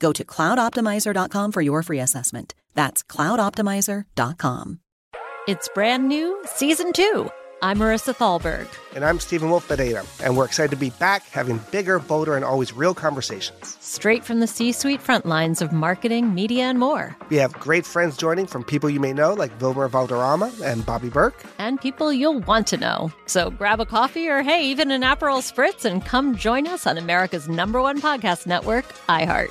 Go to cloudoptimizer.com for your free assessment. That's cloudoptimizer.com. It's brand new, season two. I'm Marisa Thalberg. And I'm Stephen Wolf Bedeta, and we're excited to be back having bigger, bolder, and always real conversations. Straight from the C suite front lines of marketing, media, and more. We have great friends joining from people you may know, like Wilmer Valderrama and Bobby Berk. And people you'll want to know. So grab a coffee or, hey, even an Aperol Spritz and come join us on America's number one podcast network, iHeart.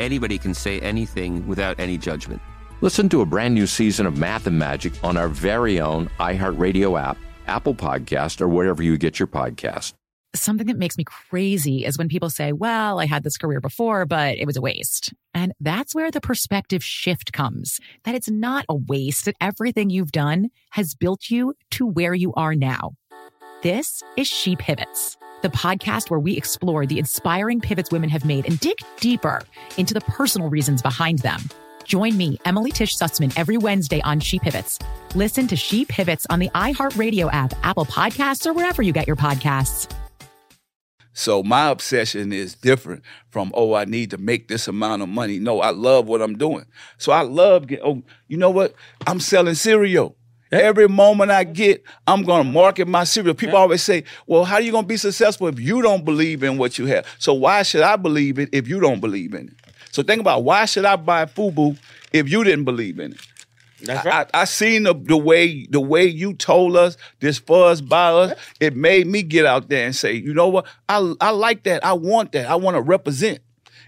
anybody can say anything without any judgment. Listen to a brand new season of Math and Magic on our very own iHeartRadio app Apple Podcast, or wherever you get your podcast. Something that makes me crazy is when people say, well, I had this career before, but it was a waste. And that's where the perspective shift comes that it's not a waste, that everything you've done has built you to where you are now. This is She Pivots, the podcast where we explore the inspiring pivots women have made and dig deeper into the personal reasons behind them. Join me, Emily Tish Sussman, every Wednesday on She Pivots. Listen to She Pivots on the iHeartRadio app, Apple Podcasts, or wherever you get your podcasts. So my obsession is different from, oh, I need to make this amount of money. No, I love what I'm doing. So I love, get, oh, you know what? I'm selling cereal. Every moment I get, I'm going to market my cereal. People always say, well, how are you going to be successful if you don't believe in what you have? So why should I believe it if you don't believe in it? So think about why should I buy FUBU if you didn't believe in it? That's right. I, I seen the, the way the way you told us this fuzz by us. It made me get out there and say, you know what? I I like that. I want that. I want to represent.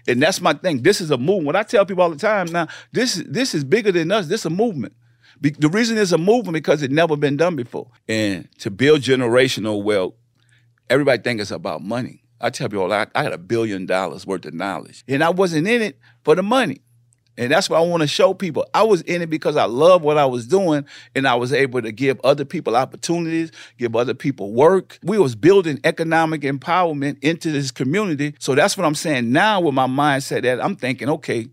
And that's my thing. This is a movement. When I tell people all the time now, this this is bigger than us. This is a movement. Be, the reason it's a movement because it never been done before. And to build generational wealth, everybody think it's about money. I tell people, I, I had a billion dollars worth of knowledge, and I wasn't in it for the money. And that's what I want to show people. I was in it because I love what I was doing and I was able to give other people opportunities, give other people work. We was building economic empowerment into this community. So that's what I'm saying now with my mindset that I'm thinking, okay,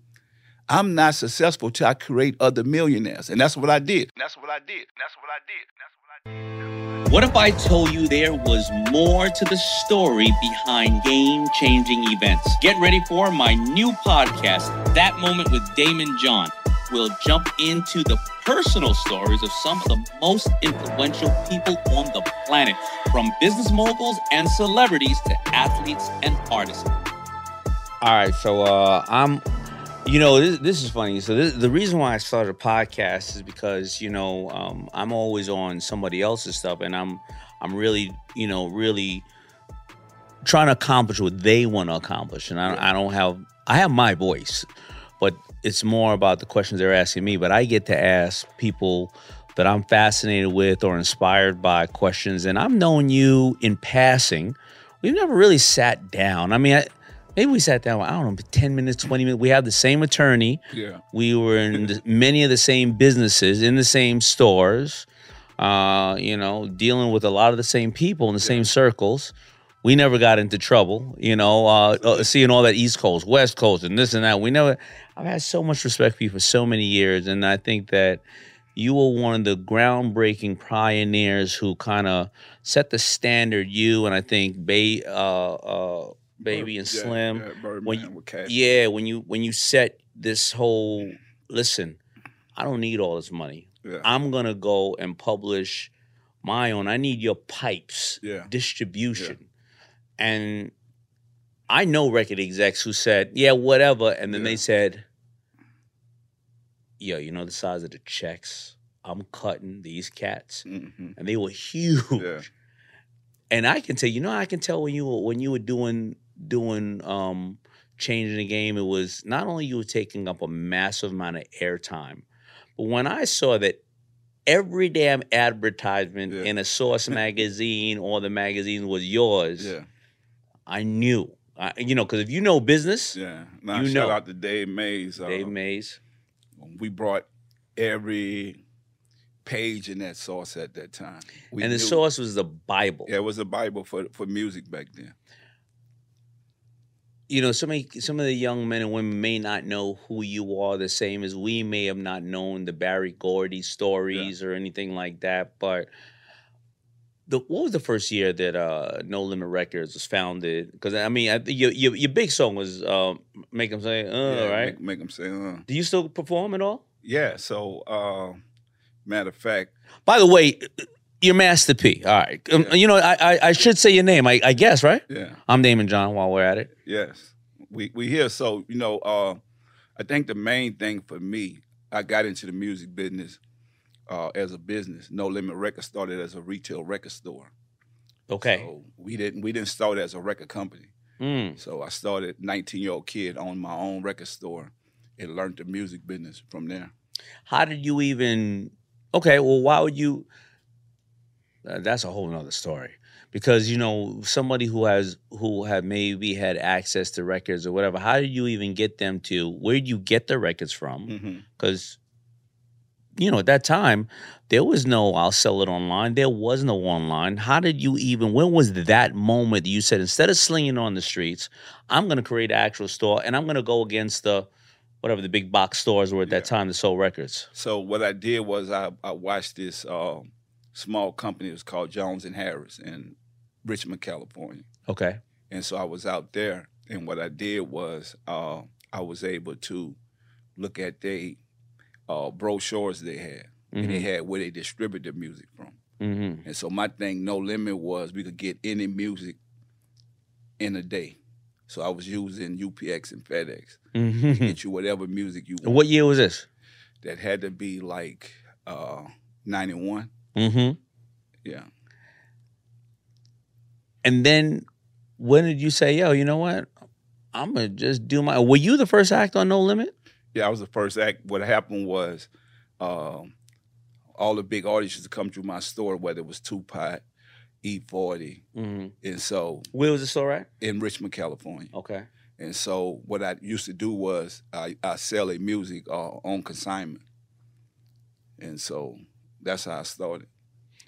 I'm not successful till I create other millionaires. And that's what I did. That's what I did. That's what I did. That's what I did. What if I told you there was more to the story behind game changing events? Get ready for my new podcast, That Moment with Daymond John. We'll jump into the personal stories of some of the most influential people on the planet, from business moguls and celebrities to athletes and artists. All right, so uh, I'm, you know, this, this is funny. So this, the reason why I started a podcast is because you know um, I'm always on somebody else's stuff, and I'm I'm really you know really trying to accomplish what they want to accomplish, and I, I don't have I have my voice, but it's more about the questions they're asking me. But I get to ask people that I'm fascinated with or inspired by questions. And I've known you in passing. We've never really sat down. I mean, I, maybe we sat down, I don't know, 10 minutes, 20 minutes. We had the same attorney. Yeah. We were in the, many of the same businesses, in the same stores, uh, you know, dealing with a lot of the same people in the same circles. We never got into trouble, you know, uh, uh, seeing all that East Coast, West Coast, and this and that. We never, I've had so much respect for you for so many years. And I think that you were one of the groundbreaking pioneers who kind of set the standard. You and I think Bay, uh, uh, Baby and Yeah, Slim. yeah, Birdman when you, yeah, when you when you set this whole listen, I don't need all this money. Yeah. I'm gonna go and publish my own. I need your pipes, Yeah. distribution, and I know record execs who said, "Yeah, whatever," and then they said, "Yo, you know the size of the checks I'm cutting these cats, Mhm. and they were huge." Yeah. and I can tell you know I can tell when you were when you were doing doing um changing the game it was not only you were taking up a massive amount of airtime but when I saw that every damn advertisement in a source magazine or the magazine was yours Yeah. I knew I, you know because if you know business Yeah. Now, you shout know out to Dave Mays. Uh, Dave Mays We brought every page in that source at that time. We and the source was the Bible Yeah, it was a Bible for for music back then. You know, some of some of the young men and women may not know who you are, the same as we may have not known the Berry Gordy stories or anything like that. But the what was the first year that uh, No Limit Records was founded? Because I mean, I, your, your your big song was um, "Make Them Say," uh, yeah, right? Make, make them say, uh. Do you still perform at all? Yeah. So, uh, matter of fact, By the way, you're Master P. All right, um, you know I, I I should say your name, I, I guess, right? Yeah. I'm Daymond John. While we're at it, Yes, we we here. So you know, uh, I think the main thing for me, I got into the music business uh, as a business. No Limit Records started as a retail record store. okay. So we didn't we didn't start as a record company. Mm. So I started 19 year old kid on my own record store and learned the music business from there. How did you even? Okay, well, why would you? Uh, that's a whole nother story because you know somebody who has who have maybe had access to records or whatever. How did you even get them to? Where did you get the records from? Mm-hmm. Because you know at that time there was no I'll sell it online. There was no online. How did you even? When was that moment that you said instead of slinging on the streets, I'm going to create an actual store and I'm going to go against the whatever the big box stores were at that time that sold records. So what I did was I, I watched this uh, small company. It was called Jones and Harris in Richmond, California. Okay. And so I was out there, and what I did was uh, I was able to look at the uh, brochures they had, and they Mhm. had where they distributed their music from. Mm-hmm. And so my thing, no limit, was we could get any music in a day. So I was using UPS and FedEx to Mhm. get you whatever music you want. And what year was this? That had to be like uh, 91. Mm-hmm. Yeah. And then when did you say, yo, you know what? I'm gonna just do my were you the first act on No Limit? Yeah, I was the first act. What happened was um, all the big artists used to come through my store, whether it was Tupac, E40. Mhm. And so Where was the store at? in Richmond, California. Okay. And so what I used to do was I, I sell a music uh, on consignment. And so that's how I started.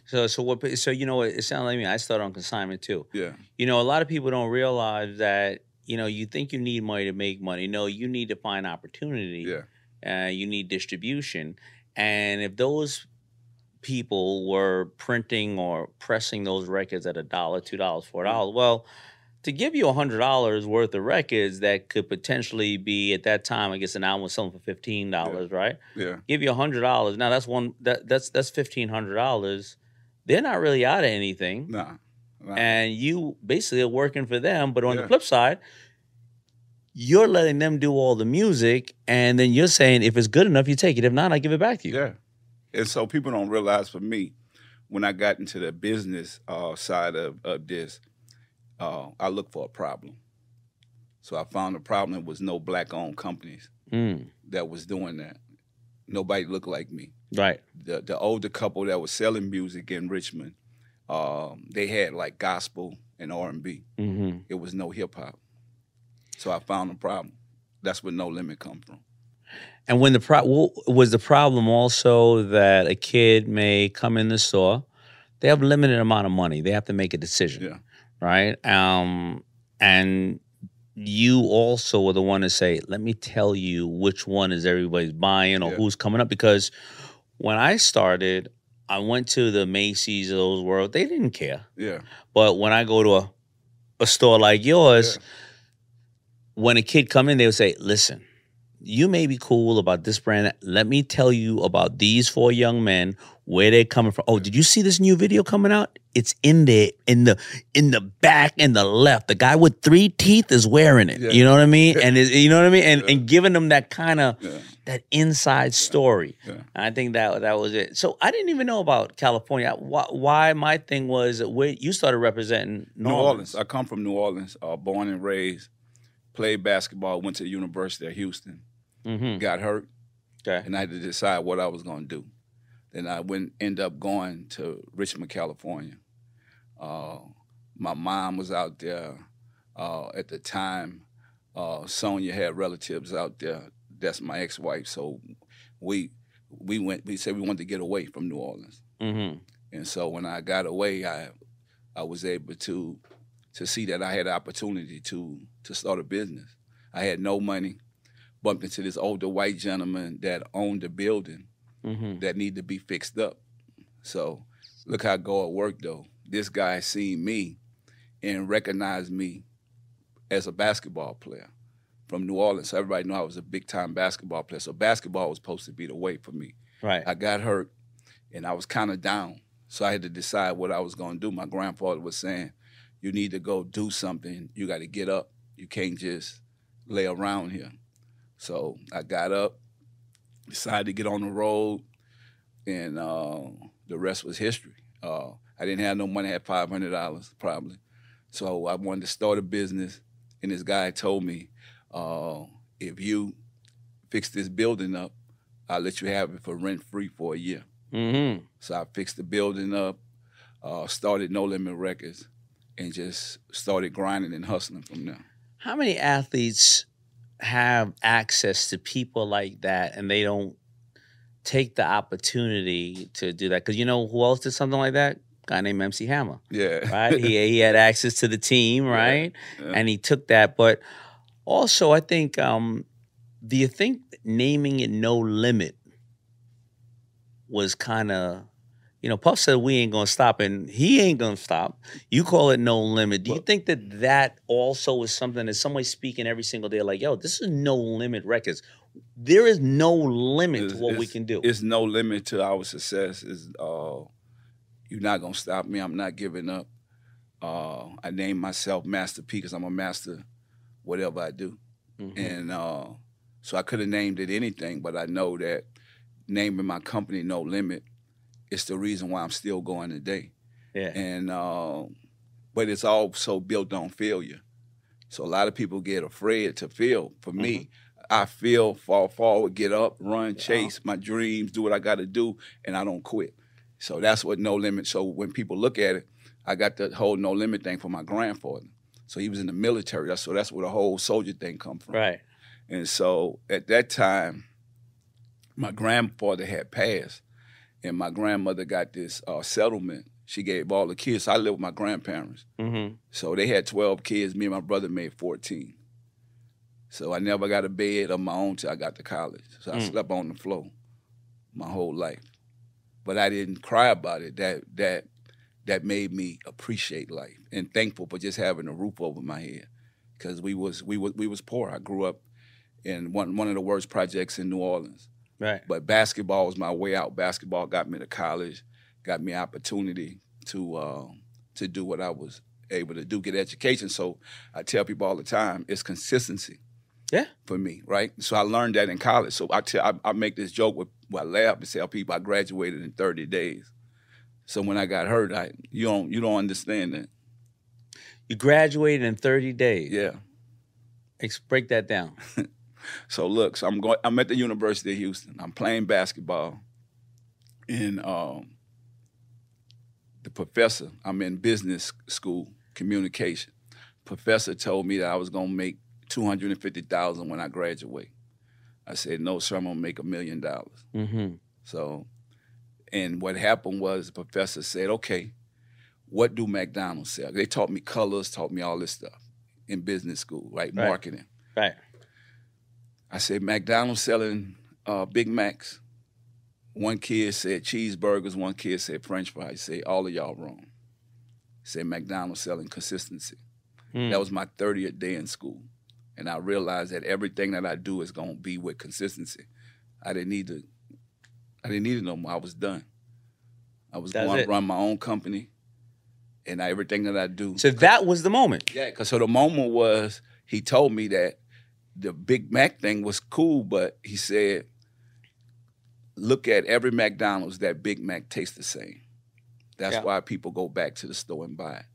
So so what so you know it sounds like me. I started on consignment too. Yeah. You know, a lot of people don't realize that, you know, you think you need money to make money. No, you need to find opportunity. Yeah. Uh, you need distribution. And if those people were printing or pressing those records at a dollar, two dollars, four dollars, well, to give you a hundred dollars worth of records that could potentially be at that time, I guess an album was selling for fifteen dollars, right? Yeah. Give you a hundred dollars. Now that's one that that's that's fifteen hundred dollars. They're not really out of anything. Nah. nah. And you basically are working for them. But on the flip side, you're letting them do all the music, and then you're saying if it's good enough, you take it. If not, I give it back to you. Yeah. And so people don't realize for me, when I got into the business uh, side of, of this, uh, I looked for a problem. So I found the problem It was no black owned companies Mm. that was doing that. Nobody looked like me. Right. The the older couple that was selling music in Richmond, um, they had like gospel and R and B. Mm-hmm. It was no hip hop. So I found a problem. That's where No Limit come from. And when the pro- was the problem also that a kid may come in the store, they have limited amount of money. They have to make a decision. Yeah. Right. Um, and you also were the one to say, let me tell you which one is everybody's buying or Yeah. who's coming up. Because when I started, I went to the Macy's of those world. They didn't care. Yeah. But when I go to a, a store like yours, when a kid come in, they would say, "Listen, you may be cool about this brand. Let me tell you about these four young men, where they're coming from. Oh, did you see this new video coming out? It's in there, in the in the back and the left. The guy with three teeth is wearing it. Yeah. You know what I mean? And you know what I mean? And and giving them that kind of that inside story. Yeah. I think that that was it. So I didn't even know about California. Why, why my thing was where you started representing New New Orleans. I come from New Orleans, uh, born and raised. Played basketball, went to the University of Houston. Mm-hmm. Got hurt, Okay. and I had to decide what I was going to do. Then I went, end up going to Richmond, California. Uh, my mom was out there uh, at the time. Uh, Sonia had relatives out there. That's my ex-wife. So we we went. We said we wanted to get away from New Orleans. Mm-hmm. And so when I got away, I I was able to to see that I had the opportunity to to start a business. I had no money. Bumped into this older white gentleman that owned a building Mm-hmm. that need to be fixed up. So look how God worked though. This guy seen me and recognized me as a basketball player from New Orleans. So everybody knew I was a big time basketball player. So basketball was supposed to be the way for me. Right. I got hurt and I was kind of down. So I had to decide what I was going to do. My grandfather was saying, you need to go do something. You got to get up. You can't just lay around here. So I got up, decided to get on the road, and uh, the rest was history. Uh, I didn't have no money, I had $500 probably. So I wanted to start a business, and this guy told me, uh, if you fix this building up, I'll let you have it for rent free for a year. Mm-hmm. So I fixed the building up, uh, started No Limit Records, and just started grinding and hustling from there. How many athletes have access to people like that and they don't take the opportunity to do that? Because you know who else did something like that? guy named MC Hammer. Yeah. Right? he, he had access to the team, right? yeah. And he took that. But also, I think, um, do you think naming it No Limit was kind of, you know, Puff said we ain't gonna stop, and he ain't gonna stop. You call it No Limit. Do you think that that also is something that somebody speaking every single day, like, yo, this is No Limit Records. There is no limit to what we can do. It's no limit to our success. Is uh, you're not gonna stop me. I'm not giving up. Uh, I name myself Master P because I'm a master, whatever I do. Mhm. And uh, so I could have named it anything, but I know that naming my company No Limit is the reason why I'm still going today. Yeah. And uh, but it's also built on failure. So a lot of people get afraid to fail. For me, I feel, fall forward, get up, run, chase my dreams, do what I got to do, and I don't quit. So that's what No Limit. So when people look at it, I got the whole No Limit thing from my grandfather. So he was in the military. That's so that's where the whole soldier thing come from. Right. And so at that time, my grandfather had passed, and my grandmother got this uh, settlement. She gave all the kids. So I lived with my grandparents. Mm-hmm. So they had 12 kids. Me and my brother made 14. So I never got a bed of my own till I got to college. So I Mm. slept on the floor my whole life. But I didn't cry about it. That that that made me appreciate life and thankful for just having a roof over my head. Cause we was we was we was poor. I grew up in one one of the worst projects in New Orleans. Right. But basketball was my way out. Basketball got me to college, got me opportunity to uh, to do what I was able to do, get education. So I tell people all the time, it's consistency. Yeah. For me, right? So I learned that in college. So I tell I, I make this joke with well, I laugh and tell people I graduated in 30 days. So when I got hurt, I you don't you don't understand that. You graduated in 30 days. Yeah. Ex- break that down. So look, so I'm going I'm at the University of Houston. I'm playing basketball. and um, the professor, I'm in business school, communication. Professor told me that I was gonna make two hundred and fifty thousand when I graduate. I said, no, sir, I'm gonna make a million dollars. Mm-hmm. So, and what happened was the professor said, okay, what do McDonald's sell? They taught me colors, taught me all this stuff in business school, right? Right. Marketing. Right. I said, McDonald's selling uh, Big Macs. One kid said cheeseburgers, one kid said French fries. Said, all of y'all wrong. Said, McDonald's selling consistency. Hmm. That was my 30th day in school. And I realized that everything that I do is gonna be with consistency. I didn't need to I didn't need it no more. I was done. I was That's going it. to run my own company and I, everything that I do. So that was the moment. Yeah, because so the moment was he told me that the Big Mac thing was cool, but he said, look at every McDonald's, that Big Mac tastes the same. That's Yeah. why people go back to the store and buy it.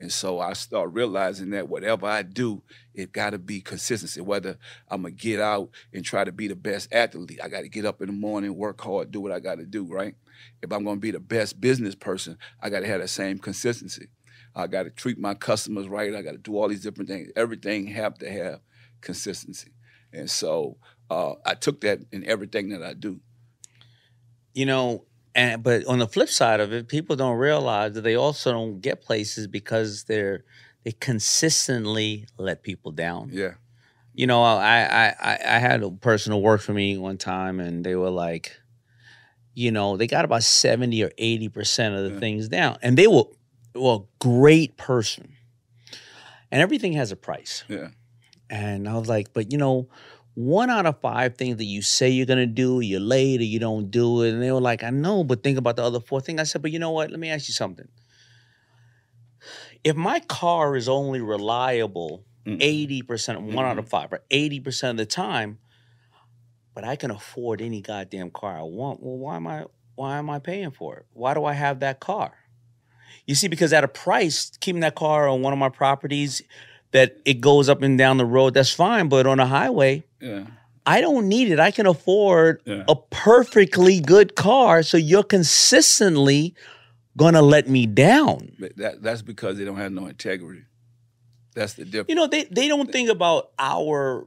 And so I start realizing that whatever I do, it got to be consistency. Whether I'm gonna get out and try to be the best athlete, I got to get up in the morning, work hard, do what I got to do. Right? If I'm gonna be the best business person, I got to have that same consistency. I got to treat my customers right. I got to do all these different things. Everything have to have consistency. And so uh, I took that in everything that I do. you know and but on the flip side of it people don't realize that they also don't get places because they're they consistently let people down Yeah. you know i i i, I had a person who worked for me one time and they were like you know they got about 70 or 80 percent of the things down and they were well great person and everything has a price Yeah. And I was like, but you know, one out of five things that you say you're gonna do, you're late or you don't do it. And they were like, I know, but think about the other four things. I said, but you know what? Let me ask you something. If my car is only reliable 80%, one out of five, or 80% of the time, but I can afford any goddamn car I want, well, why am I why am I paying for it? Why do I have that car? You see, because at a price, keeping that car on one of my properties, that it goes up and down the road, that's fine. But on a highway, Yeah. I don't need it. I can afford Yeah. a perfectly good car. So you're consistently gonna let me down. That, that's because they don't have no integrity. That's the difference. You know, they, they don't think about our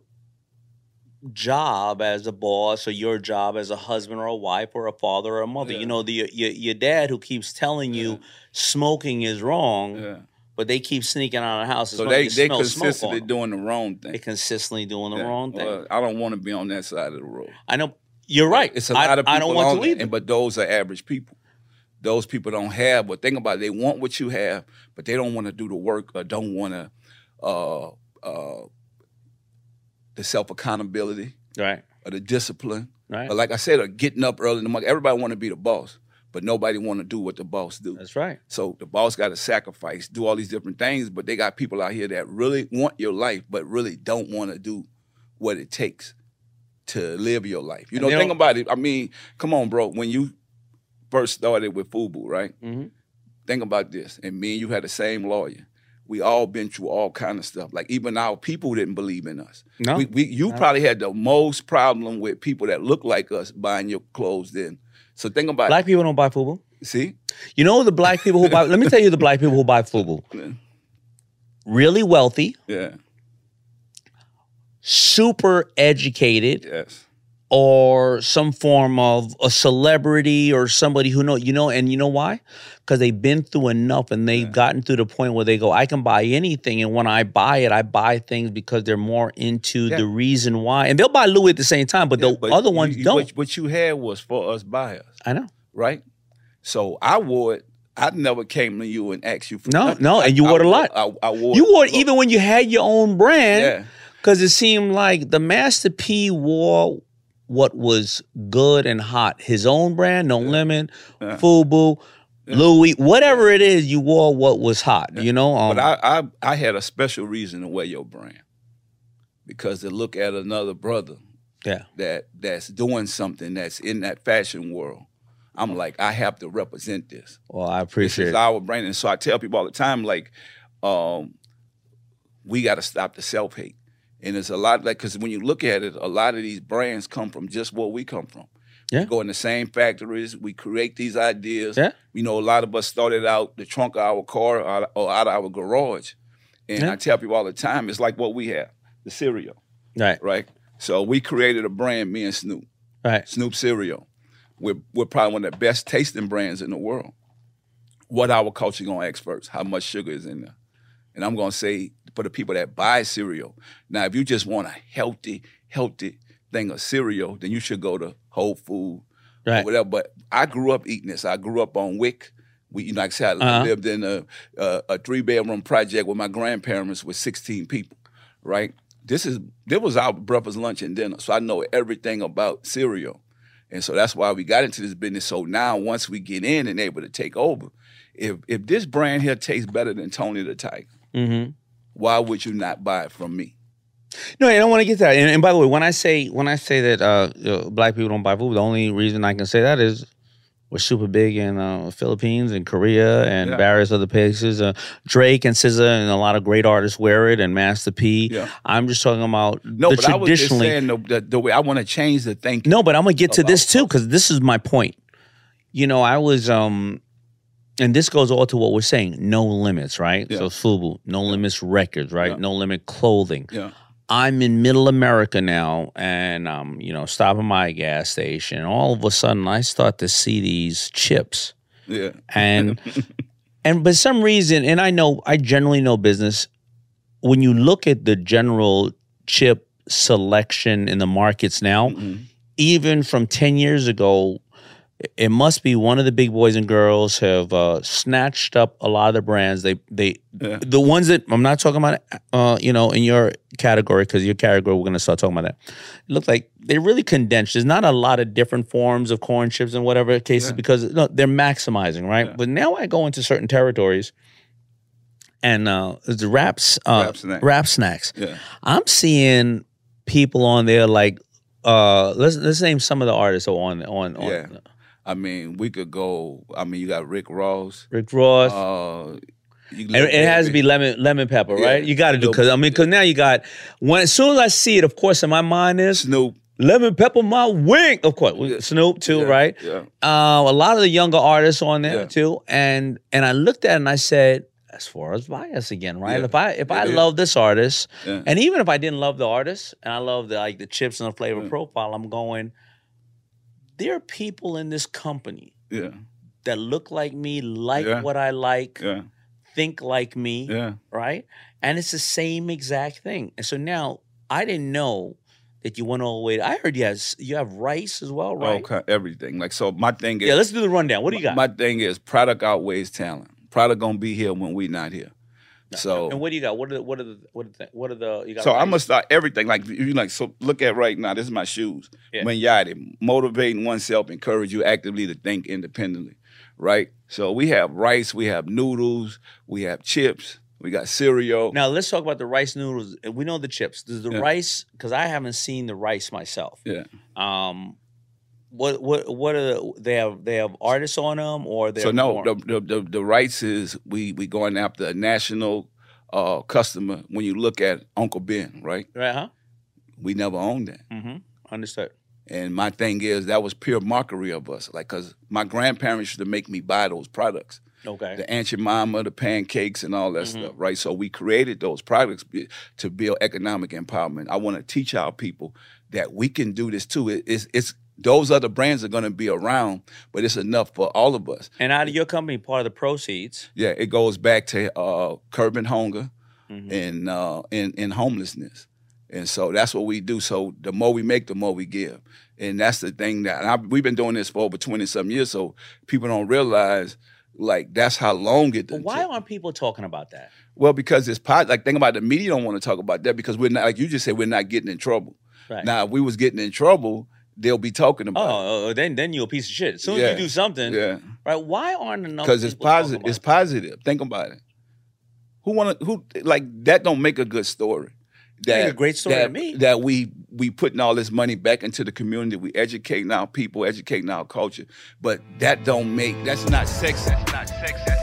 job as a boss or your job as a husband or a wife or a father or a mother. You know, the your, your dad who keeps telling you smoking is wrong, Yeah. But they keep sneaking out of the house. So they they consistently doing the wrong thing. They consistently doing the Yeah. wrong thing. Well, I don't want to be on that side of the road. I know you're right. It's a I- lot of people I don't want to either. and- but those are average people. Those people don't have. But think about it, they want what you have, but they don't want to do the work or don't want to uh, uh, the self accountability right. or the discipline. Right. Or like I said, or getting up early in the morning. Everybody want to be the boss, but nobody want to do what the boss do. That's right. So the boss got to sacrifice, do all these different things, but they got people out here that really want your life, but really don't want to do what it takes to live your life. You And know, think about it. I mean, come on, bro. When you first started with Fubu, right? Mhm. Think about this. And me and you had the same lawyer. We all been through all kind of stuff. Like even our people didn't believe in us. No. We, we, you No. probably had the most problem with people that look like us buying your clothes then. So think about Black people don't buy FUBU. See? You know the black people who buy. let me tell you the black people who buy FUBU. Really wealthy, Yeah. super educated, Yes. Or some form of a celebrity or somebody who know you know. And you know why? Because they've been through enough and they've gotten to the point where they go, I can buy anything, and when I buy it, I buy things because they're more into Yeah. the reason why. And they'll buy Louis at the same time, but the But other you- ones you- don't. What, what you had was for us buyers, I know. right? So I wore it. I never came to you and asked you for No, nothing. no, and you I wore a lot. I, I wore You wore it even when you had your own brand. Yeah. Because it seemed like the Master P wore what was good and hot. His own brand, No lemon, Yeah. Fubu, Louis, whatever it is, you wore what was hot. You know, um, But I, I I had a special reason to wear your brand because to look at another brother yeah, that that's doing something that's in that fashion world, I'm like I have to represent this. well, I This appreciate is it. our brand, and so I tell people all the time, like, um, we got to stop the self hate. And it's a lot like because when you look at it, a lot of these brands come from just where we come from. Yeah. We go in the same factories. We create these ideas. Yeah. You know, a lot of us started out the trunk of our car or, out of our garage. And Yeah. I tell people all the time, it's like what we have, the cereal, Right. right? So we created a brand, me and Snoop, Right. Snoop cereal. We're, we're probably one of the best tasting brands in the world. What our culture gonna ask first? How much sugar is in there? And I'm gonna say for the people that buy cereal. Now, if you just want a healthy, healthy thing of cereal, then you should go to Whole Food Right. or whatever. But I grew up eating this. I grew up on Wick. We, you know, like I said, I Uh-huh. lived in a, a, a three bedroom project with my grandparents with 16 people, right? This is this was our breakfast, lunch, and dinner. So I know everything about cereal. And so that's why we got into this business. So now once we get in and able to take over, if if this brand here tastes better than Tony the Tiger, Mm-hmm. Why would you not buy it from me? No, I don't want to get that. And, and by the way, when I say when I say that uh, you know, black people don't buy FUBU, the only reason I can say that is we're super big in uh, Philippines and Korea and Yeah. various other places. Uh, Drake and SZA and a lot of great artists wear it, and Master P. Yeah. I'm just talking about No, the but I was just traditionally. saying the, the, the way I want to change the thinking. No, but I'm gonna get to this too because this is my point. You know, I was um, and this goes all to what we're saying: no limits, right? Yeah. So Fubu, no limits records, right? Yeah. No limit clothing. Yeah. I'm in Middle America now, and um, you know, stopping my gas station. and All of a sudden, I start to see these chips, Yeah. and and for some reason, and I know I generally know business. When you look at the general chip selection in the markets now, Mm-hmm. even from ten years ago, it must be one of the big boys and girls have uh, snatched up a lot of the brands. They they Yeah. the ones that I'm not talking about, uh, you know, in your category because your category we're going to start talking about that. It looks like they really condensed. There's not a lot of different forms of corn chips and whatever cases Yeah. because no, they're maximizing, right? Yeah. But now I go into certain territories. And uh, the wraps, uh, Rap Snacks. Yeah. I'm seeing people on there like, uh, let's let's name some of the artists on on on Yeah. I mean, we could go. I mean, you got Rick Ross. Rick Ross. Uh, And it has to be lemon lemon pepper, Yeah. right? You got to do because I mean, because now you got when as soon as I see it, of course, in my mind is Snoop. lemon pepper my wing, of course, Yeah. Snoop too, Yeah, right? Yeah. Uh, a lot of the younger artists on there Yeah. too, and and I looked at it and I said, as far as bias again, right? Yeah. If I if I Yeah. love this artist, Yeah. and even if I didn't love the artist, and I love the like the chips and the flavor Yeah. profile, I'm going. There are people in this company Yeah. that look like me, like Yeah. what I like, Yeah. think like me Yeah. right? And it's the same exact thing. And so now I didn't know that you went all the way. I heard you have you have rice as well, right? Okay. Everything. Like so. My thing is. Yeah, let's do the rundown. What do you got? My thing is product outweighs talent. Product gonna be here when we not here. So and what do you got? What are the what are the what are the what are the you got? So I'm gonna start everything like you like. So look at right now. This is my shoes. Yeah. Manjati, motivating oneself, encourage you actively to think independently. Right. So we have rice, we have noodles, we have chips, we got cereal. Now let's talk about the rice noodles. We know the chips. Does the Yeah. rice? Because I haven't seen the rice myself. Yeah. Um, what what what are the, they have? They have artists on them, or they So no, the, the the the rice is we we going after a national uh, customer. When you look at Uncle Ben, right? right? Huh? We never owned that. Mm-hmm. Understood. And my thing is that was pure mockery of us. Like, cause my grandparents used to make me buy those products. Okay. the Aunt mama the pancakes, and all that Mhm. stuff, right? So we created those products to build economic empowerment. I want to teach our people that we can do this too. It- it's, it's those other brands are going to be around, but it's enough for all of us. And out of your company, part of the proceeds. Yeah, it goes back to uh, curbing hunger Mhm. and uh, and and homelessness, and so that's what we do. So the more we make, the more we give, and that's the thing that I, we've been doing this for over twenty some years. So people don't realize like that's how long it. But why aren't people talking about that? Well, because it's pot. Like think about the media don't want to talk about that because we're not. Like you just said, we're not getting in trouble. Right. Now, if we was getting in trouble, they'll be talking about. Oh, oh, oh, then then you're a piece of shit. As soon as Yeah. you do something, Yeah, right? Why aren't enough? because it's positive. It's it? positive. Think about it. Who want to? Who like that? Don't make a good story. Make a great story to that, me. That we we putting all this money back into the community. We educating our people, educating our culture. But that don't make. That's not sexy. That's not sexy. That's not sexy.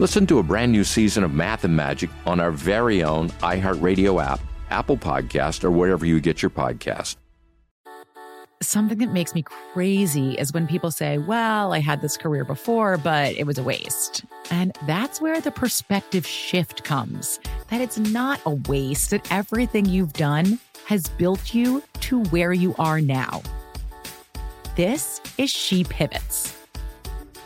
Listen to a brand new season of Math and Magic on our very own iHeartRadio app, Apple Podcast, or wherever you get your podcast. Something that makes me crazy is when people say, Well, I had this career before, but it was a waste. And that's where the perspective shift comes that it's not a waste, that everything you've done has built you to where you are now. This is She Pivots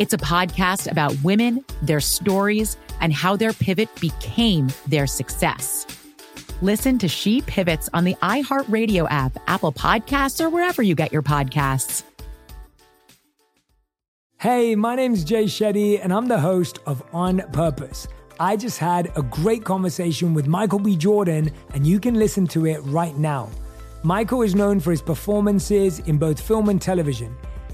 It's a podcast about women, their stories, and how their pivot became their success. Listen to She Pivots on the iHeartRadio app, Apple Podcasts, or wherever you get your podcasts. Hey, my name's Jay Shetty, and I'm the host of On Purpose. I just had a great conversation with Michael B. Jordan, and you can listen to it right now. Michael is known for his performances in both film and television.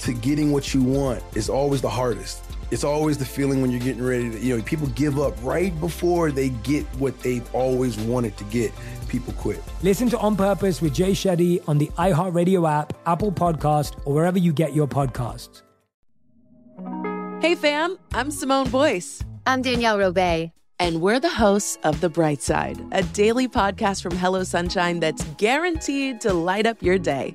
to getting what you want is always the hardest. It's always the feeling when you're getting ready to, you know, people give up right before they get what they've always wanted to get. People quit. Listen to On Purpose with Jay Shetty on the iHeartRadio app, Apple Podcast, or wherever you get your podcasts. Hey fam, I'm Simone Boyce. I'm Danielle Robay. And we're the hosts of The Bright Side, a daily podcast from Hello Sunshine that's guaranteed to light up your day.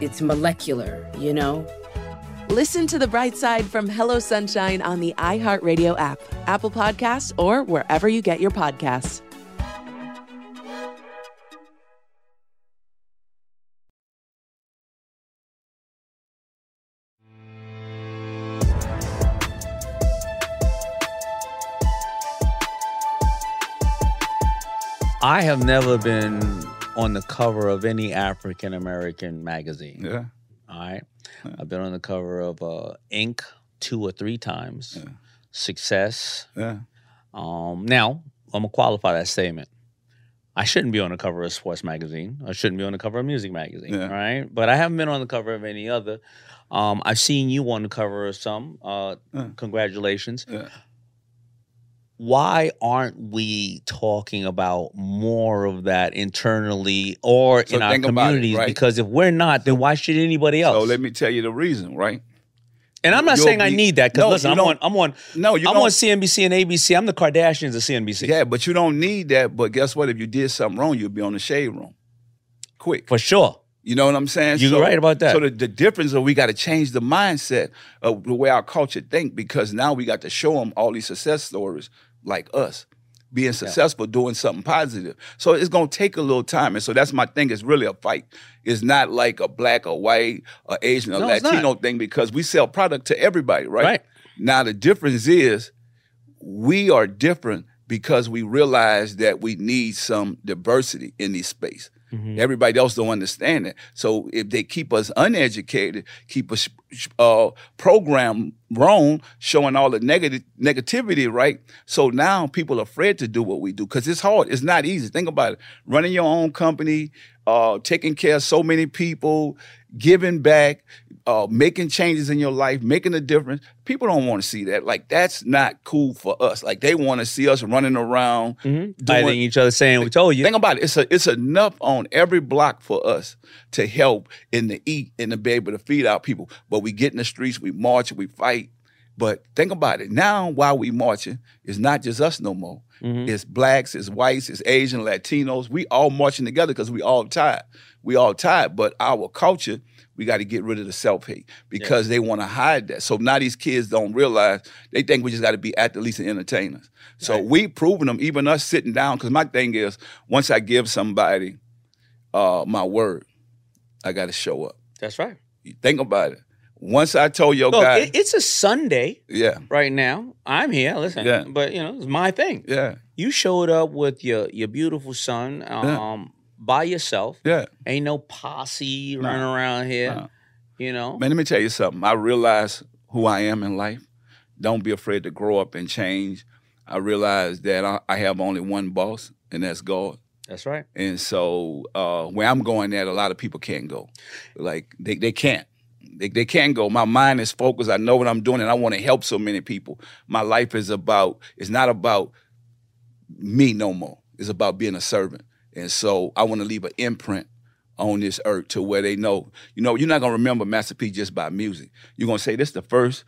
it's molecular, you know? Listen to The Bright Side from Hello Sunshine on the iHeartRadio app, Apple Podcasts, or wherever you get your podcasts. I have never been on the cover of any African American magazine. Yeah. All right. I've been on the cover of uh, Inc. two or three times. Yeah. Success. Yeah. Um, now I'm gonna qualify that statement. I shouldn't be on the cover of sports magazine. I shouldn't be on the cover of music magazine. Yeah. All right. But I haven't been on the cover of any other. Um, I've seen you on the cover of some. Uh, Congratulations. Why aren't we talking about more of that internally or So in our about it, communities? right? Because if we're not, then why should anybody else? So let me tell you the reason, right? and I'm not You'll saying I need that because No, listen, I'm on, I'm on, No, you I'm on CNBC and ABC. I'm the Kardashians of CNBC. Yeah, but you don't need that. But guess what? If you did something wrong, you'd be on the shade room. Quick. For sure. You know what I'm saying? You're right about that. So the, the difference is we got to change the mindset of the way our culture think because now we got to show them all these success stories like us being successful, doing something positive. So it's gonna take a little time, and so that's my thing. It's really a fight. It's not like a black or white or Asian or No, Latino thing because we sell product to everybody, right? Right. Now the difference is we are different because we realize that we need some diversity in this space. Mm-hmm. Everybody else don't understand it. So if they keep us uneducated, keep us uh, programmed wrong, showing all the negative negativity, right? So now people are afraid to do what we do because it's hard. It's not easy. Think about it: running your own company, uh, taking care of so many people, giving back, uh, making changes in your life, making a difference. People don't want to see that. Like that's not cool for us. Like they want to see us running around, Biting each other, saying we told you. Think about it. It's a, it's enough on every block for us to help and to eat and to be able to feed our people. But we get in the streets, we march, we fight. But think about it. Now, while we marching, it's not just us no more. It's blacks, it's whites, it's Asian, Latinos. We all marching together because we all tired. We all tired. But our culture, we got to get rid of the self hate because they want to hide that. So now these kids don't realize they think we just got to be athletes and entertainers. So we proving them, even us sitting down. Because my thing is, once I give somebody uh, my word, I got to show up. That's right. You Think about it. Once I told your Look, guy, it- it's a Sunday yeah, right now. I'm here. Listen, Yeah. but you know, it's my thing. yeah, You showed up with your your beautiful son um, by yourself. yeah. Ain't no posse running around here. no. You know. Man, let me tell you something. I realize who I am in life. Don't be afraid to grow up and change. I realize that I, I have only one boss, and that's God. That's right. And so uh, where I'm going at, a lot of people can't go. Like they, they can't. They, they can't go. My mind is focused. I know what I'm doing, and I want to help so many people. My life is about. It's not about me no more. It's about being a servant. And so I want to leave an imprint on this earth to where they know. You know, you're not gonna remember Master P just by music. You're gonna say this is the first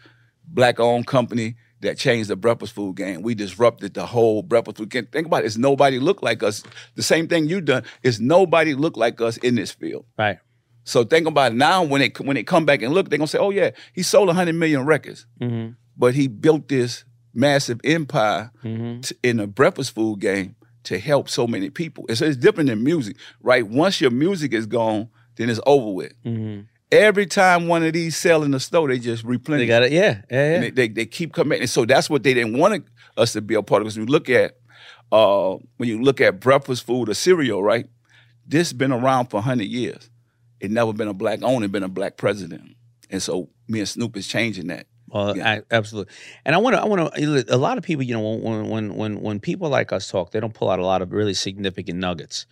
black-owned company that changed the breakfast food game. We disrupted the whole breakfast food game. Think about it. It's nobody looked like us. The same thing you done. It's nobody looked like us in this field. Right. So think about it now when they when they come back and look, they're gonna say, "Oh yeah, he sold 100 million records, Mm-hmm. but he built this massive empire Mm-hmm. t- in the breakfast food game to help so many people." It's, it's different than music, right? Once your music is gone, then it's over with. Mm-hmm. Every time one of these sell in the store, they just replenish. They got it. Yeah. Yeah. Yeah. they, they, they keep coming. And so that's what they didn't want us to be a part of. Because when you look at uh, when you look at breakfast food or cereal, right? This been around for hundred years. It never been a black owner, been a black president. And so me and Snoop is changing that. Uh, well, a- absolutely. And I want to, I want to, a lot of people, you know, when, when, when, when people like us talk, they don't pull out a lot of really significant nuggets.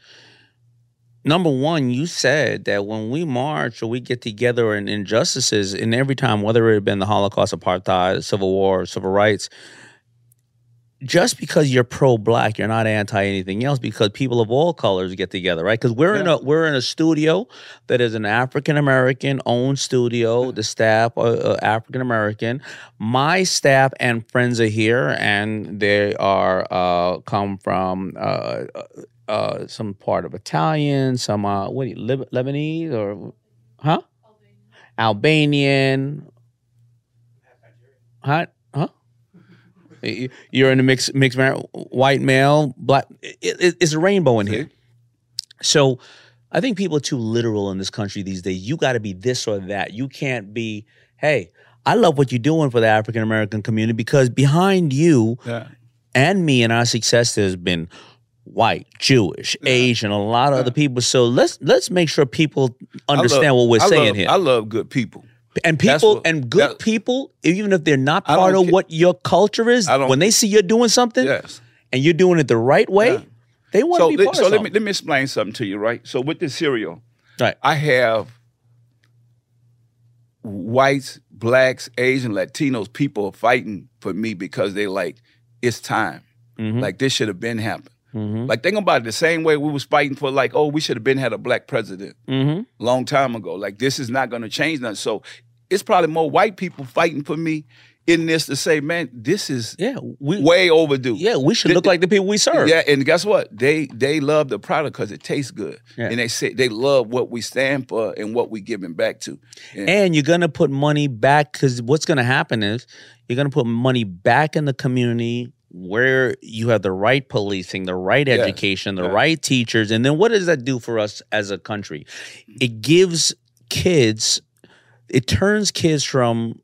Number one, you said that when we march or we get together in injustices, and every time, whether it had been the Holocaust, apartheid, Civil War, civil rights, just because you're pro-black, you're not anti anything else. Because people of all colors get together, right? Because we're in a we're in a studio that is an African American owned studio. The staff are uh, African American. My staff and friends are here, and they are uh, come from uh, uh, some part of Italian, some uh, what are you, Lib- Lebanese or huh? Albanian, huh? Huh? You- You're in a mixed mixed white male, black. It, it- it's a rainbow in here. So, I think people are too literal in this country these days. You got to be this or that. You can't be. Hey, I love what you're doing for the African American community because behind you Yeah. and me and our success, there's been white, Jewish, Asian, a lot of other people. So let's let's make sure people understand love- what we're I saying love- here. I love good people. And people what- and good that- people, even if they're not part of ca- what your culture is, when they see you're doing something Yes. and you're doing it the right way, they want so to be let- part so let me let me explain something to you, right? So with this cereal, right, I have whites, blacks, Asian, Latinos, people fighting for me because they like it's time. Mm-hmm. Like this should have been happened. Like think about it, the same way we was fighting for like, oh, we should have been had a black president Mm-hmm. long time ago. Like this is not going to change nothing. So it's probably more white people fighting for me in this to say, man, this is yeah, we, way overdue. Yeah, we should look like the people we serve. Yeah, and guess what? They they love the product because it tastes good, Yeah. and they say they love what we stand for and what we giving back to. And- And you're gonna put money back because what's gonna happen is you're gonna put money back in the community where you have the right policing, the right Yes. education, the Yeah. right teachers, and then what does that do for us as a country? It gives kids, it turns kids from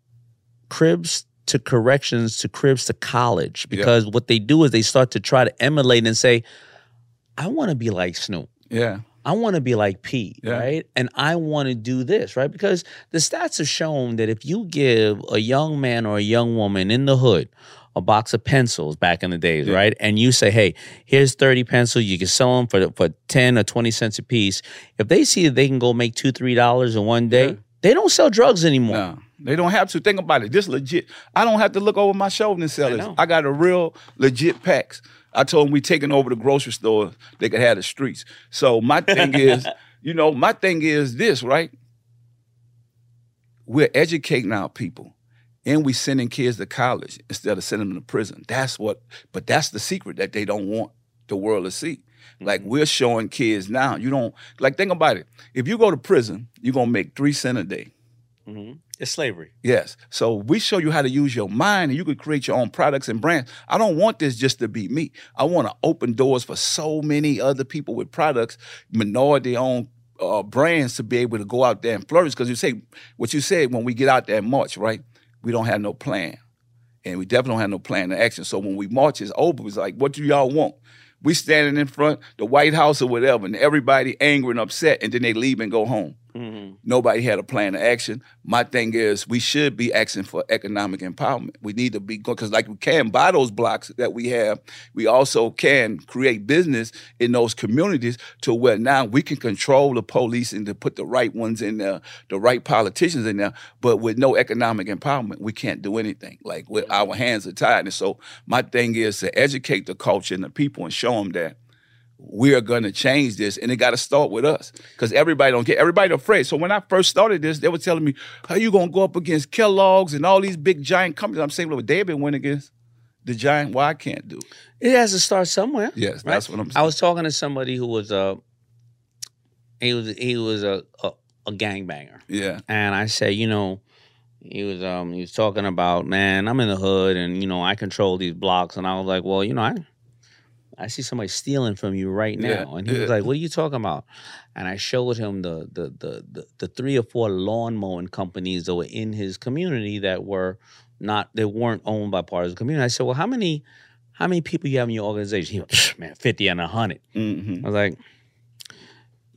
cribs to corrections to cribs to college because what they do is they start to try to emulate and say, I want to be like Snoop. Yeah. I want to be like Pete, Yeah. right? And I want to do this, right? Because the stats have shown that if you give a young man or a young woman in the hood a box of pencils back in the days, Yeah. right? And you say, hey, here's 30 pencils. You can sell them for, for 10 or 20 cents a piece. If they see that they can go make two, $3 in one day, they don't sell drugs anymore. No, they don't have to. Think about it. This legit. I don't have to look over my shoulder and sell this. I got a real legit packs. I told them we taking over the grocery store. They could have the streets. So my thing is, you know, my thing is this, right? We're educating our people, and we sending kids to college instead of sending them to prison. That's what. But that's the secret that they don't want the world to see. Like we're showing kids now. You don't like think about it. If you go to prison, you're gonna make three cent a day. Mhm. It's slavery. Yes. So we show you how to use your mind and you could create your own products and brands. I don't want this just to be me. I want to open doors for so many other people with products, minority owned uh, brands to be able to go out there and flourish. Because you say, what you said when we get out there and march, right? We don't have no plan. And we definitely don't have no plan of action. So when we march, it's over. It's like, what do y'all want? We standing in front, the White House or whatever, and everybody angry and upset, and then they leave and go home. Mm-hmm. Nobody had a plan of action. My thing is, we should be asking for economic empowerment. We need to be going because, like, we can buy those blocks that we have. We also can create business in those communities to where now we can control the police and to put the right ones in there, the right politicians in there. But with no economic empowerment, we can't do anything. Like, with our hands are tied. And so, my thing is to educate the culture and the people and show them that we are going to change this and it got to start with us because everybody don't get everybody afraid so when i first started this they were telling me how you going to go up against kellogg's and all these big giant companies i'm saying well david went against the giant why i can't do it It has to start somewhere. yes that's what i'm saying. I was talking to somebody who was a he was he was a a, a gangbanger. Yeah. And I said, you know, he was um he was talking about, man, I'm in the hood and you know, I control these blocks and I was like, well, you know, I I see somebody stealing from you right now. Yeah, And he was like, What are you talking about? And I showed him the the the the, the three or four lawn mowing companies that were in his community that were not they weren't owned by part of the community. I said, Well, how many how many people you have in your organization? He went, man, 50 and 100. Mm-hmm. I was like,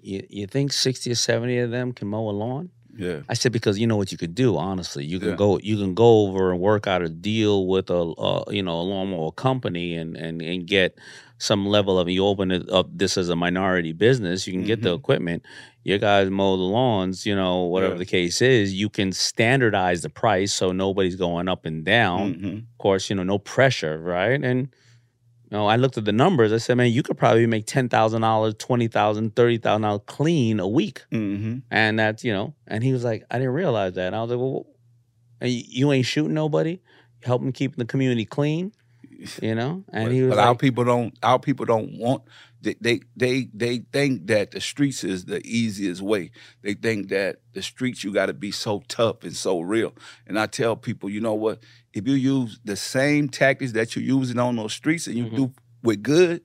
you, you think 60 or 70 of them can mow a lawn? Yeah. I said because you know what you could do. Honestly, you can Yeah. go you can go over and work out a deal with a, a you know a lawnmower company and and and get some level of you open it up this as a minority business. You can get the equipment. Your guys mow the lawns. You know whatever Yeah. the case is. You can standardize the price so nobody's going up and down. Mhm. Of course, you know no pressure, right? And you know, I looked at the numbers. I said, man, you could probably make ten thousand dollars, twenty thousand, thirty thousand dollars clean a week. Mm-hmm. And that's, you know, and he was like, I didn't realize that. And I was like, well, and you, ain't shooting nobody, helping keep the community clean, you know? And he was but our people don't. Our people don't want. They, they they they think that the streets is the easiest way. They think that the streets you got to be so tough and so real. And I tell people, you know what? If you use the same tactics that you're using on those streets and you mm-hmm. do with good,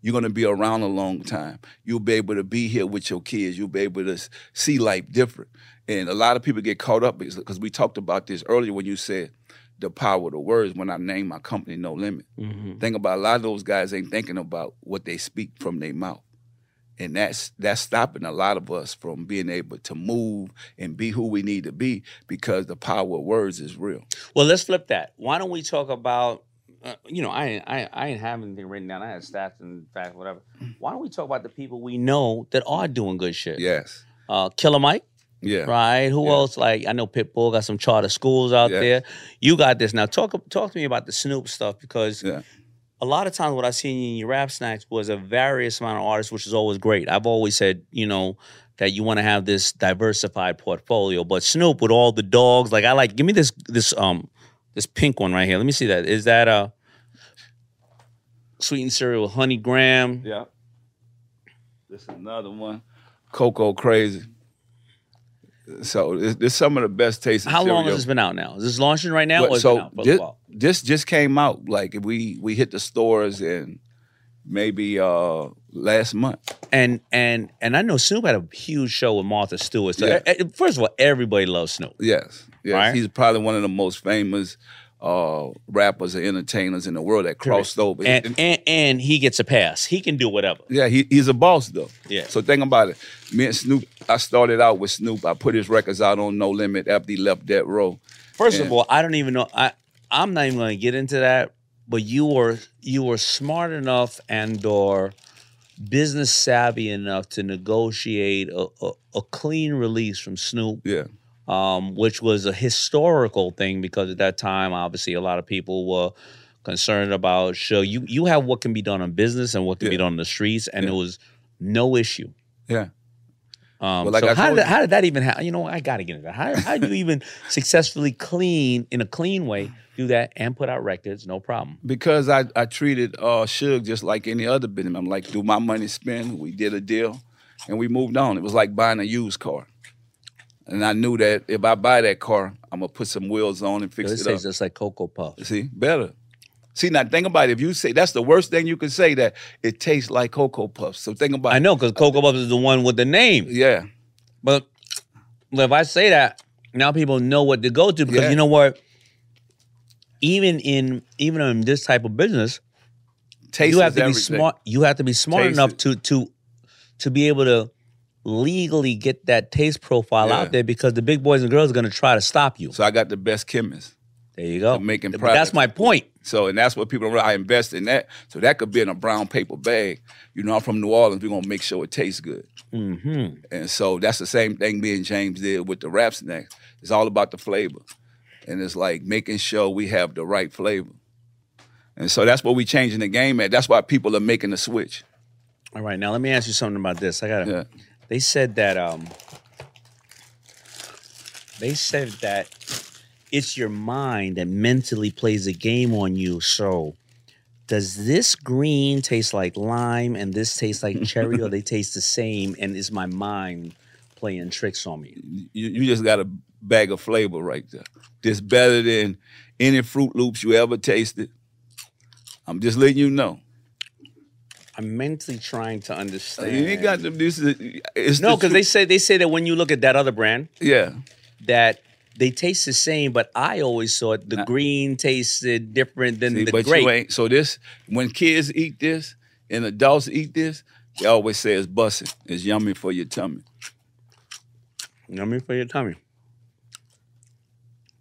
you're gonna be around a long time. You'll be able to be here with your kids. You'll be able to see life different. And a lot of people get caught up because we talked about this earlier when you said the power of the words when I name my company No Limit. Mhm. Think about a lot of those guys ain't thinking about what they speak from their mouth. And that's that's stopping a lot of us from being able to move and be who we need to be because the power of words is real. Well, let's flip that. Why don't we talk about? Uh, you know, I, ain't- I I ain't have anything written down. I had stats and facts, whatever. Why don't we talk about the people we know that are doing good shit? Yes. Uh, Killer Mike. Yeah. Right. Who else? Like I know Pitbull got some charter schools out Yeah. there. You got this now. Talk talk to me about the Snoop stuff because a lot of times what I seen in your rap snacks was a various amount of artists, which is always great. I've always said, you know, that you want to have this diversified portfolio. But Snoop with all the dogs, like I like. Give me this this um this pink one right here. Let me see that. Is that a sweetened cereal with honey graham? Yeah. This is another one. Cocoa Crazy. So this, this some of the best tasting How long has this been out now? Is this launching right now? Or so this, this just came out. Like we we hit the stores in maybe uh last month. And and and I know Snoop had a huge show with Martha Stewart. So Yeah. first of all, everybody loves Snoop. Yes. Yes. Right? He's probably one of the most famous uh rappers and entertainers in the world that crossed over. And, and and he gets a pass. He can do whatever. Yeah, he, he's a boss though. Yeah. So think about it. Me and Snoop, I started out with Snoop. I put his records out on No Limit after he left Death Row. First And- of all, I don't even know. I I'm not even going to get into that. But you were you were smart enough and or business savvy enough to negotiate a, a, a clean release from Snoop. Yeah. Um, which was a historical thing because at that time, obviously, a lot of people were concerned about show you you have what can be done on business and what can be done on the streets, and it was no issue. Yeah. Um, Well, like so how did, you- how did that even happen? You know, I got to get into that. How, how do you even successfully clean in a clean way do that and put out records? No problem. because I, I treated uh Suge just like any other business. I'm like, do my money spend? We did a deal and we moved on. It was like buying a used car. And I knew that if I buy that car, I'm gonna put some wheels on and fix This it up. tastes just like Cocoa Puff. See, better. See, now think about it. If you say that's the worst thing you can say, that it tastes like Cocoa Puffs. So think about I know because Cocoa Puffs is the one with the name. Yeah. But if I say that, now people know what to go to because Yeah. you know what? Even in even in this type of business, Taste you have to be everything. smart. You have to be smart Taste enough it. to to to be able to legally get that taste profile Yeah. out there because the big boys and girls are going to try to stop you. So I got the best chemists. There you go. making products. that's my point. So, and that's what people don't. I invest in that. So that could be in a brown paper bag. You know, I'm from New Orleans. We're gonna make sure it tastes good. Mm-hmm. And so that's the same thing me and James did with the rap snacks. It's all about the flavor. And it's like making sure we have the right flavor. And so that's what we're changing the game at. That's why people are making the switch. All right, now let me ask you something about this. I got to They said that um they said that it's your mind that mentally plays a game on you. So does this green taste like lime and this tastes like cherry or they taste the same and is my mind playing tricks on me? You, you just got a bag of flavor right there. This better than any Fruit Loops you ever tasted. I'm just letting you know. I'm mentally trying to understand. You got to. This is it's no, the because they say they say that when you look at that other brand, yeah, that they taste the same, but I always thought the green tasted different than See, the grape. So this, when kids eat this and adults eat this, they always say it's busting. It's yummy for your tummy. Yummy for your tummy.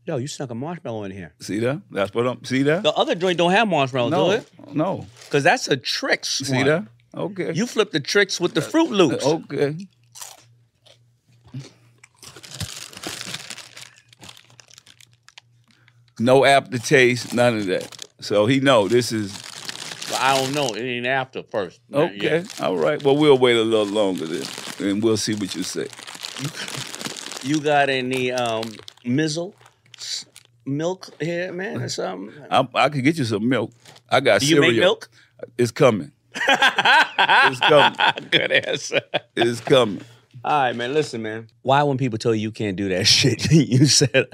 Yo, you snuck a marshmallow in here. See that? That's what I'm. See that? The other joint don't have marshmallow, No, do it? no. Because that's a Trix. See one. that? Okay. You flip the Trix with the Fruit Loops. Okay. No aftertaste, none of that. So he know this is But I don't know. It ain't after first. Okay. All right. Well, we'll wait a little longer then, and we'll see what you say. You got any um mizzle milk here, man, or something? I, I could get you some milk. I got Do you cereal. make milk? It's coming. it's coming. Good answer. It's coming. All right, man. Listen, man. Why when people tell you you can't do that shit, you said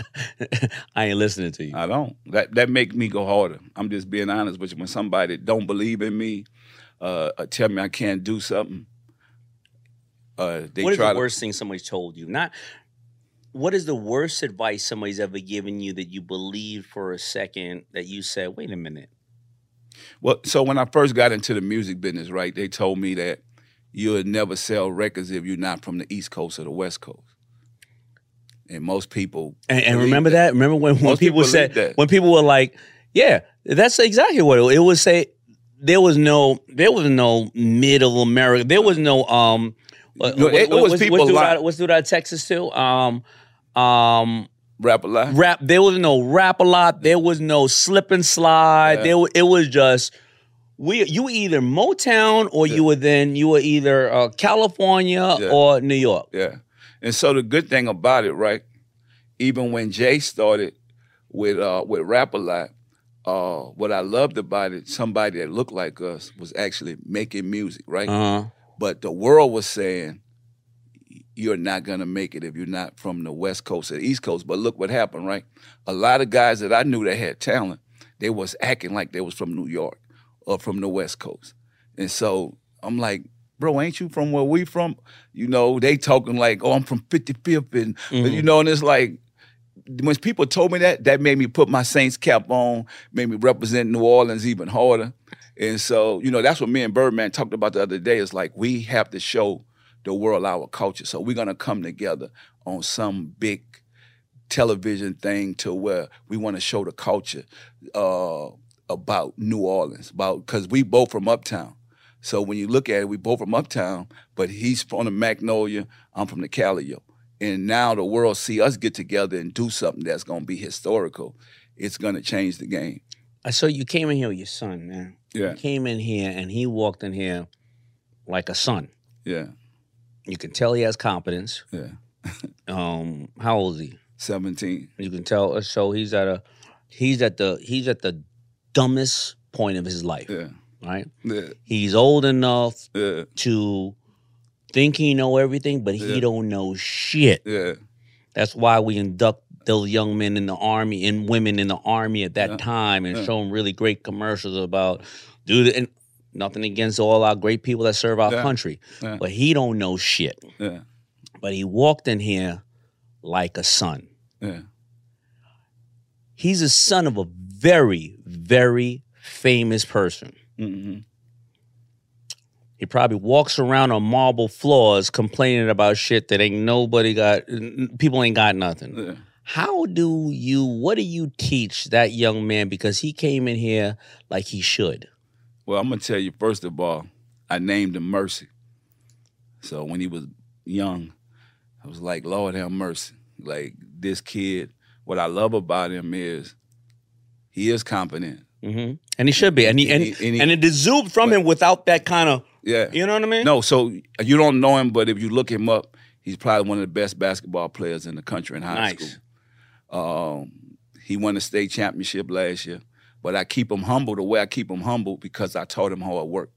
I ain't listening to you. I don't. That that make me go harder. I'm just being honest with you. When somebody don't believe in me, uh, tell me I can't do something, uh, they what is try the to. worst thing somebody's told you? Not what is the worst advice somebody's ever given you that you believed for a second that you said, wait a minute? Well, so when I first got into the music business, right, they told me that you would never sell records if you're not from the East Coast or the West Coast. And most people And, and remember that? Remember when, when people, people said that. when people were like, "Yeah, that's exactly what it, it would say." There was no, there was no middle America. There was no um. what- No, it- it was what's, people what's out, what's dude out of Texas too? Um, um, rap a lot. Rap. There was no rap a lot. There was no slip and slide. Yeah. There, it was just we. You were either Motown or you were then you were either uh, California Yeah. or New York. Yeah. And so the good thing about it, right? Even when Jay started with uh with Rap a Lot, uh what I loved about it, somebody that looked like us was actually making music, right? Uh-huh. But the world was saying you're not gonna make it if you're not from the West Coast or the East Coast. But look what happened, right? A lot of guys that I knew that had talent, they was acting like they was from New York or from the West Coast. And so I'm like, bro, ain't you from where we from? You know, they talking like, oh, I'm from 55th, and Mhm. you know, and it's like when people told me that, that made me put my Saints cap on, made me represent New Orleans even harder. And so, you know, that's what me and Birdman talked about the other day. It's like we have to show the world our culture. So we're gonna come together on some big television thing to where we want to show the culture uh, about New Orleans, about because we both from Uptown. So when you look at it, we both from Uptown, but he's from the Magnolia, I'm from the Callio. And now the world see us get together and do something that's gonna be historical. It's gonna change the game. I saw you came in here with your son, man. Yeah. You came in here and he walked in here like a son. Yeah. You can tell he has competence. Yeah. um, how old is he? Seventeen. You can tell. So he's at a, he's at the, he's at the dumbest point of his life. Yeah. Right. Yeah. He's old enough Yeah. to think he know everything, but he Yeah. don't know shit. Yeah. That's why we induct those young men in the army and women in the army at that Yeah. time and Yeah. show them really great commercials about dude and nothing against all our great people that serve our Yeah. country. Yeah. But he don't know shit. Yeah. But he walked in here like a son. Yeah. He's a son of a very, very famous person. hmm He probably walks around on marble floors complaining about shit that ain't nobody got, people ain't got nothing. Yeah. How do you, what do you teach that young man? Because he came in here like he should. Well, I'm gonna tell you first of all, I named him Mercy. So when he was young, I was like, Lord have mercy. Like this kid, what I love about him is he is competent. Mm-hmm. And he should be. And he, and, And he- and he- and it exuded from him without that kind of, Yeah. you know what I mean? No, so you don't know him, but if you look him up, he's probably one of the best basketball players in the country in high Nice. school. Um, he won the state championship last year, but I keep them humble the way I keep them humble because I taught him hard work.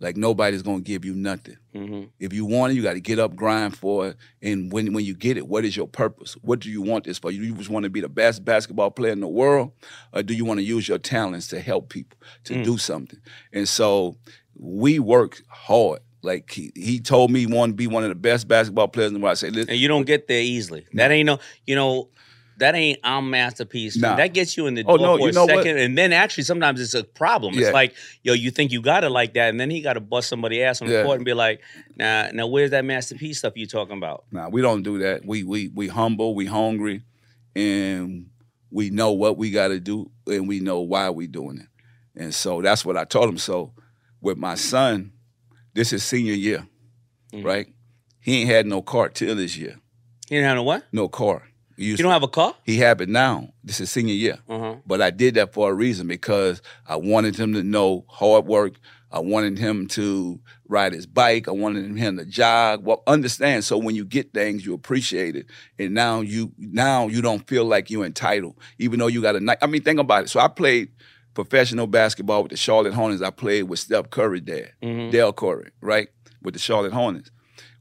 Like nobody's gonna give you nothing. Mm-hmm. If you want it, you got to get up, grind for it, and when when you get it, what is your purpose? What do you want this for? You just want to be the best basketball player in the world, or do you want to use your talents to help people to Mm. do something? And so we work hard. Like he, he told me he wanted to be one of the best basketball players in the world. I said, listen, And you don't get there easily. That ain't no, you know, that ain't our masterpiece. Nah. That gets you in the Oh, door no, for a know what? second, and then actually sometimes it's a problem. Yeah. It's like, yo, you think you got it like that, and then he got to bust somebody ass on the Yeah. court and be like, nah, now where's that masterpiece stuff you talking about? Nah, we don't do that. We we we humble, we hungry, and we know what we got to do, and we know why we doing it. And so that's what I told him. So with my son, this is senior year, Mm. right? He ain't had no car till this year. You didn't have no what? No car. You don't have a car? he have it now. This is senior year. Uh-huh. But I did that for a reason because I wanted him to know hard work. I wanted him to ride his bike. I wanted him to jog. Well, understand. So when you get things, you appreciate it, and now you now you don't feel like you're entitled, even though you got a night. I mean, think about it. So I played professional basketball with the Charlotte Hornets. I played with Steph Curry dad, Mhm. Dell Curry, right, with the Charlotte Hornets.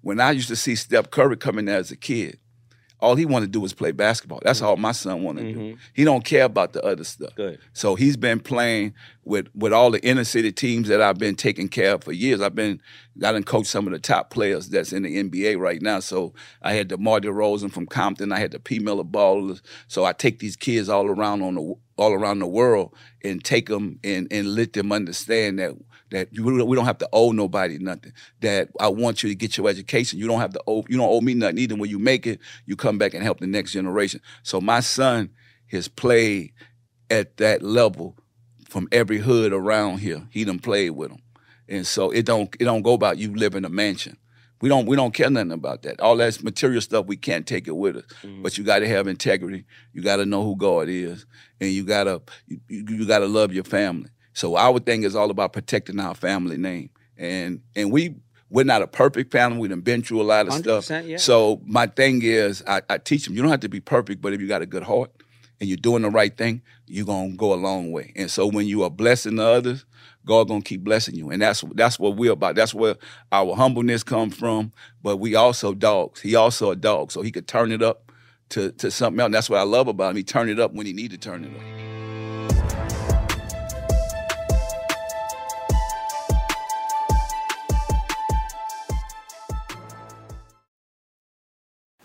When I used to see Steph Curry coming there as a kid, all he wanted to do was play basketball. That's mm-hmm. all my son wanted to do. Mm-hmm. He don't care about the other stuff. Good. So he's been playing with with all the inner city teams that I've been taking care of for years. I've been I done coached some of the top players that's in the NBA right now. So I had the DeMar DeRozan from Compton. I had the P Miller Ballers. So I take these kids all around on the all around the world and take them and and let them understand that that you, we don't have to owe nobody nothing. That I want you to get your education. You don't have to owe you don't owe me nothing either. When you make it, you come back and help the next generation. So my son has played at that level from every hood around here. He done played with them. And so it don't it don't go about you live in a mansion. We don't we don't care nothing about that. All that material stuff we can't take it with us. Mm-hmm. But you got to have integrity. You got to know who God is, and you gotta you, you got to love your family. So our thing is all about protecting our family name, and and we we're not a perfect family. We done been through a lot of stuff. Yeah. So my thing is, I, I teach them you don't have to be perfect, but if you got a good heart and you're doing the right thing, you're gonna go a long way. And so when you are blessing the others, God gonna keep blessing you. And that's that's what we're about. That's where our humbleness comes from. But we also dogs. He also a dog, so he could turn it up to, to something else. And that's what I love about him. He turn it up when he need to turn it up.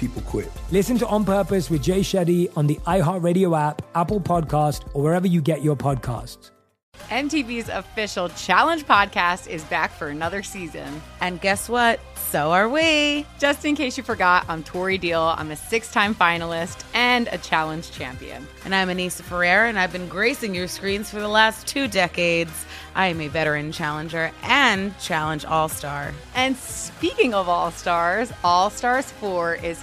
People quit. Listen to On Purpose with Jay Shetty on the iHeartRadio app, Apple Podcast, or wherever you get your podcasts. MTV's official Challenge podcast is back for another season. And guess what? So are we. Just in case you forgot, I'm Tori Deal. I'm a six time finalist and a challenge champion. And I'm Aneesa Ferreira, and I've been gracing your screens for the last two decades. I am a veteran challenger and challenge all star. And speaking of all stars, All Stars 4 is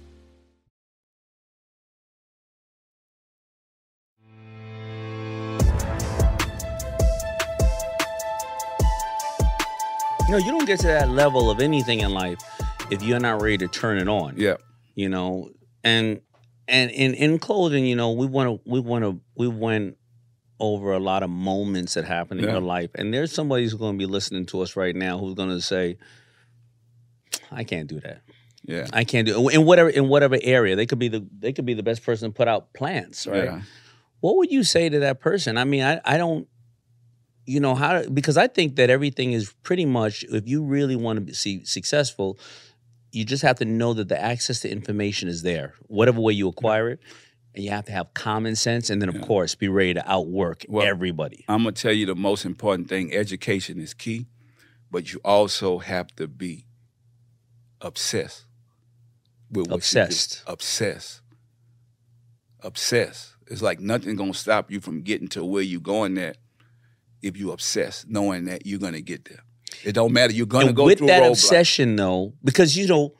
You know, you don't get to that level of anything in life if you're not ready to turn it on. Yeah. You know, and and in in clothing, you know, we want to we want to we went over a lot of moments that happened in Yeah. your life, and there's somebody who's going to be listening to us right now who's going to say, "I can't do that." Yeah. I can't do it. in whatever in whatever area. They could be the they could be the best person to put out plants, right? Yeah. What would you say to that person? I mean, I I don't you know how because I think that everything is pretty much if you really want to be see successful, you just have to know that the access to information is there, whatever way you acquire it, and you have to have common sense, and then of course be ready to outwork everybody. I'm gonna tell you the most important thing: education is key, but you also have to be obsessed with what Obsessed. Obsessed. Obsessed. It's like nothing gonna stop you from getting to where you're going at if you obsessed, knowing that you're gonna get there. It don't matter. You're gonna and go with through that obsession, though, because you know,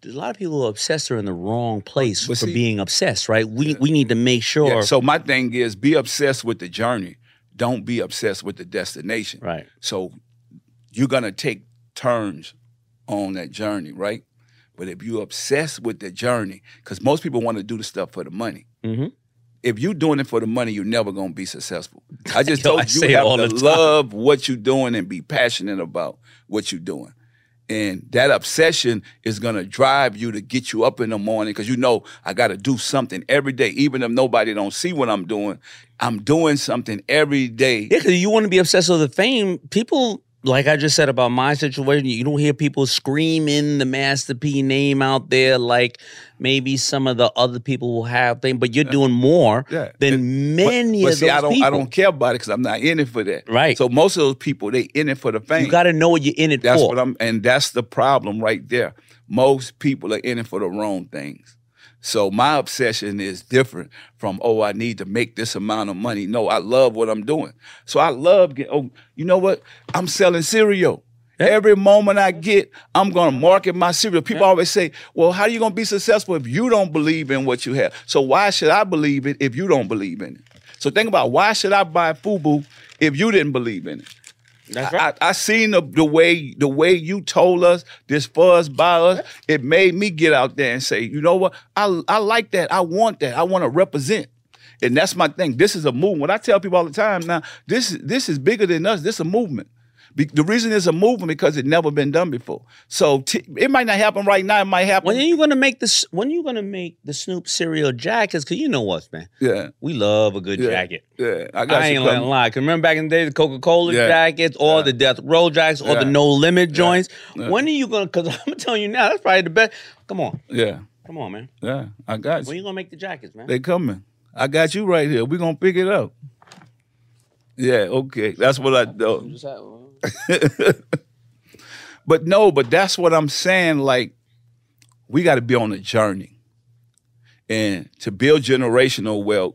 there's a lot of people who are obsessed are in the wrong place for see- being obsessed, right? We we need to make sure. Yeah, so my thing is be obsessed with the journey. Don't be obsessed with the destination. Right. So you're gonna take turns on that journey, right? But if you're obsessed with the journey, because most people want to do the stuff for the money. Mm-hmm. If you're doing it for the money, you're never gonna be successful. I just Yo, told I you you have all to love what you're doing and be passionate about what you're doing. And that obsession is gonna drive you to get you up in the morning because you know I gotta do something every day, even if nobody don't see what I'm doing. I'm doing something every day. Yeah, because you want to be obsessed with the fame. People, like I just said about my situation, you don't hear people screaming the Master P name out there like maybe some of the other people will have thing, but you're doing more Yeah. than many but of see, those I don't people. I don't care about it because I'm not in it for that. Right. So most of those people, they in it for the fame. You got to know what you're in it That's for. what I'm, and that's the problem right there. Most people are in it for the wrong things. So my obsession is different from oh I need to make this amount of money. No, I love what I'm doing. So I love. Oh, you know what? I'm selling cereal. Every moment I get, I'm gonna market my cereal. People always say, "Well, how are you gonna be successful if you don't believe in what you have?" So why should I believe it if you don't believe in it? So think about why should I buy FUBU if you didn't believe in it? That's right. I, I seen the, the way the way you told us this fuzz by us. It made me get out there and say, you know what? I I like that. I want that. I want to represent. And that's my thing. This is a movement. When I tell people all the time now, this this is bigger than us. This is a movement. Be- the reason it's a movement because it never been done before. So t- it might not happen right now. It might happen. When are you gonna make this? When are you gonna make the Snoop cereal jackets? Cause you know what, man. Yeah. We love a good Yeah. jacket. Yeah, I got I ain't gonna lie. Cause remember back in the day, the Coca Cola Yeah. jackets, or the Death Row jackets, or Yeah. the No Limit joints. Yeah. When are you gonna? Cause I'm telling you now, that's probably the best. Come on, Yeah, come on, man. yeah, I got you. When you. you gonna make the jackets, man? They coming. I got you right here. We gonna pick it up. Yeah, okay. That's what I do. but no, but that's what I'm saying. Like, we got to be on a journey, and to build generational wealth,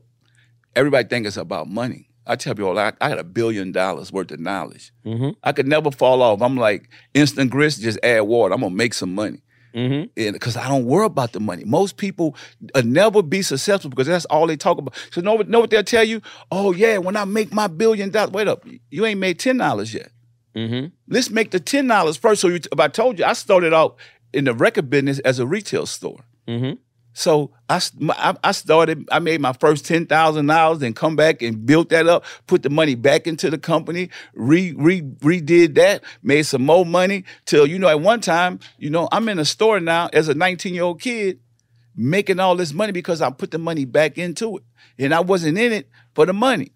everybody think it's about money. I tell people, I, I got a billion dollars worth of knowledge. Mm-hmm. I could never fall off. I'm like instant grits, just add water. I'm gonna make some money. Mm-hmm. And because I don't worry about the money. Most people uh, never be successful because that's all they talk about. So know know what they'll tell you? Oh yeah, when I make my billion dollars, wait up, you ain't made ten dollars yet. Mm-hmm. Let's make the ten dollars first. So you, if I told you, I started out in the record business as a retail store. Mm-hmm. So I, s- my- I- I started, I made my first ten thousand dollars, and come back and built that up, put the money back into the company, re, re redid that, made some more money. Till you know, at one time, you know, I'm in a store now as a 19 year old kid, making all this money because I put the money back into it, and I wasn't in it for the money.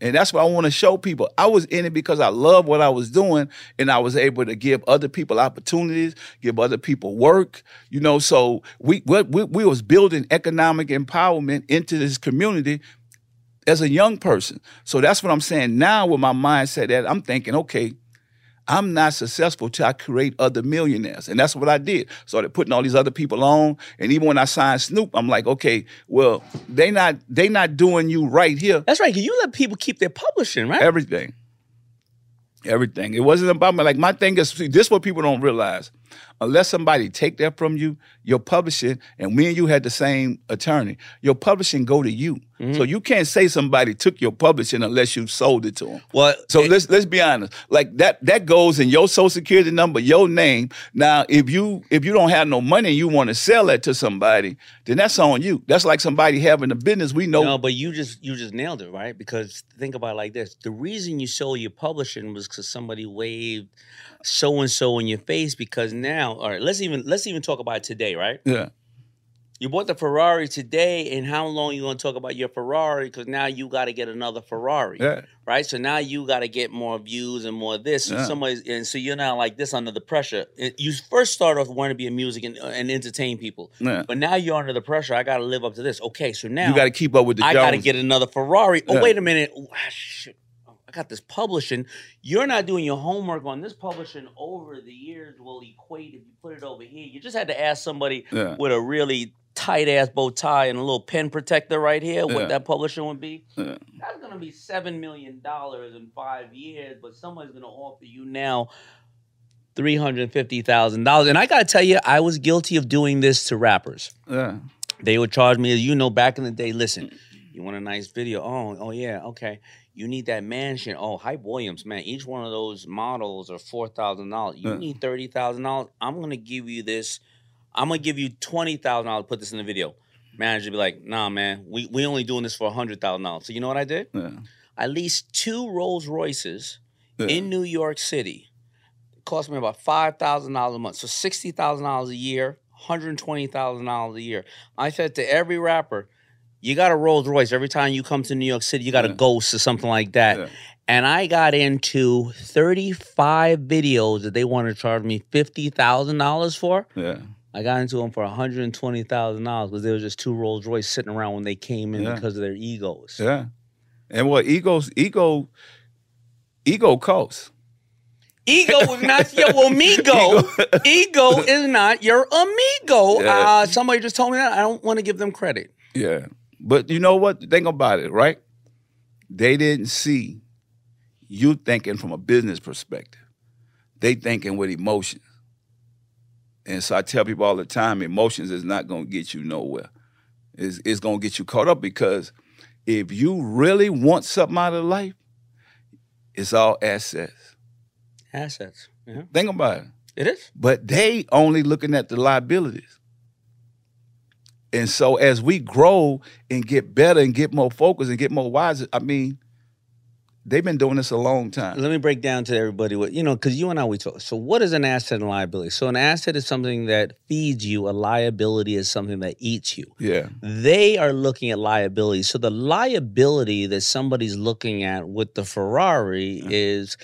And that's what I want to show people. I was in it because I love what I was doing, and I was able to give other people opportunities, give other people work. You know, so we we, we, we was building economic empowerment into this community as a young person. So that's what I'm saying now with my mindset that I'm thinking, okay, I'm not successful till I create other millionaires. And that's what I did. Started putting all these other people on. And even when I signed Snoop, I'm like, okay, well, they not they not doing you right here. That's right. You let people keep their publishing, right? Everything. Everything. It wasn't about me. Like my thing is see, this is what people don't realize. Unless somebody take that from you, your publishing, and me and you had the same attorney, your publishing go to you. Mm-hmm. So you can't say somebody took your publishing unless you sold it to them. Well, so let's let's be honest. Like that that goes in your social security number, your name. Now, if you if you don't have no money and you want to sell that to somebody, then that's on you. That's like somebody having a business. We know. No, but you just you just nailed it, right? Because think about it like this: the reason you sold your publishing was because somebody waved so and so in your face. Because now, all right, let's even let's even talk about it today, right? Yeah. You bought the Ferrari today, and how long you gonna talk about your Ferrari? Because now you got to get another Ferrari, Yeah. right? So now you got to get more views and more this. So Yeah. somebody's and so you're now like this under the pressure. You first start off wanting to be a music and, uh, and entertain people, Yeah. but now you're under the pressure. I got to live up to this. Okay, so now You got to keep up with the I got to get another Ferrari. Oh, wait a minute. Shit. Oh, I got this publishing. You're not doing your homework on this publishing over the years will equate if you put it over here. You just had to ask somebody Yeah. with a really tight ass bow tie and a little pen protector right here what Yeah. that publishing would be. Yeah. That's gonna be seven million dollars in five years, but somebody's gonna offer you now three hundred fifty thousand dollars. And I gotta tell you, I was guilty of doing this to rappers. Yeah. They would charge me, as you know, back in the day. Listen, you want a nice video? Oh, oh yeah, okay. You need that mansion. Oh, Hype Williams, man. Each one of those models are four thousand dollars. You Yeah. need thirty thousand dollars. I'm gonna give you this. I'm gonna give you twenty thousand dollars. To put this in the video. Manager be like, Nah, man. We we only doing this for hundred thousand dollars. So you know what I did? Yeah. I leased two Rolls Royces in New York City. It cost me about five thousand dollars a month. So sixty thousand dollars a year, hundred twenty thousand dollars a year. I said to every rapper, you got a Rolls Royce every time you come to New York City. You got a Ghost or something like that. And I got into thirty-five videos that they wanted to charge me fifty thousand dollars for. Yeah. I got into them for one hundred and twenty thousand dollars because there was just two Rolls Royce sitting around when they came in Yeah. because of their egos. Yeah. And what egos ego ego costs. Ego is not your amigo. Ego is not your amigo. Yeah. Uh, somebody just told me that. I don't want to give them credit. Yeah. But you know what? Think about it, right? They didn't see you thinking from a business perspective. They thinking with emotions. And so I tell people all the time, emotions is not gonna get you nowhere. It's, it's gonna get you caught up because if you really want something out of life, it's all assets. Assets. Yeah. Think about it. It is. But they only looking at the liabilities. And so as we grow and get better and get more focused and get more wise, I mean, they've been doing this a long time. Let me break down to everybody what you know, because you and I we talk. So, what is an asset and liability? So, an asset is something that feeds you. A liability is something that eats you. Yeah. They are looking at liability. So, the liability that somebody's looking at with the Ferrari uh-huh. is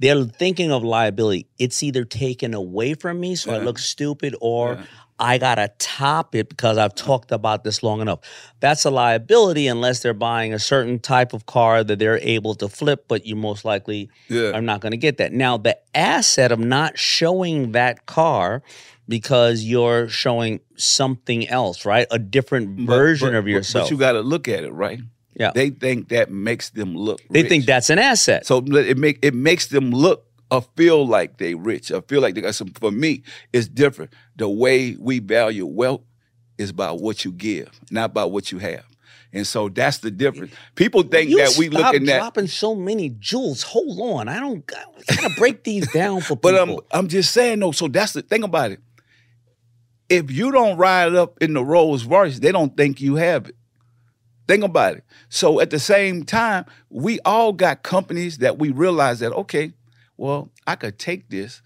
they're thinking of liability. It's either taken away from me, so I look stupid, or I gotta top it because I've talked about this long enough. That's a liability unless they're buying a certain type of car that they're able to flip, but you most likely Yeah. are not gonna get that. Now, the asset of not showing that car because you're showing something else, right? A different version but- of but- yourself. But you got to look at it, right? Yeah. They think that makes them look. They rich. think that's an asset. So it make it makes them look or feel like they rich. or feel like they got some. For me, it's different. The way we value wealth is about what you give, not about what you have. And so that's the difference. People think you that we looking at dropping so many jewels. Hold on, I don't I gotta break these down for But people. I'm I'm just saying though. So that's the thing about it. If you don't ride up in the Rolls Royce, they don't think you have it. Think about it. So at the same time, we all got companies that we realize that okay, well, I could take this,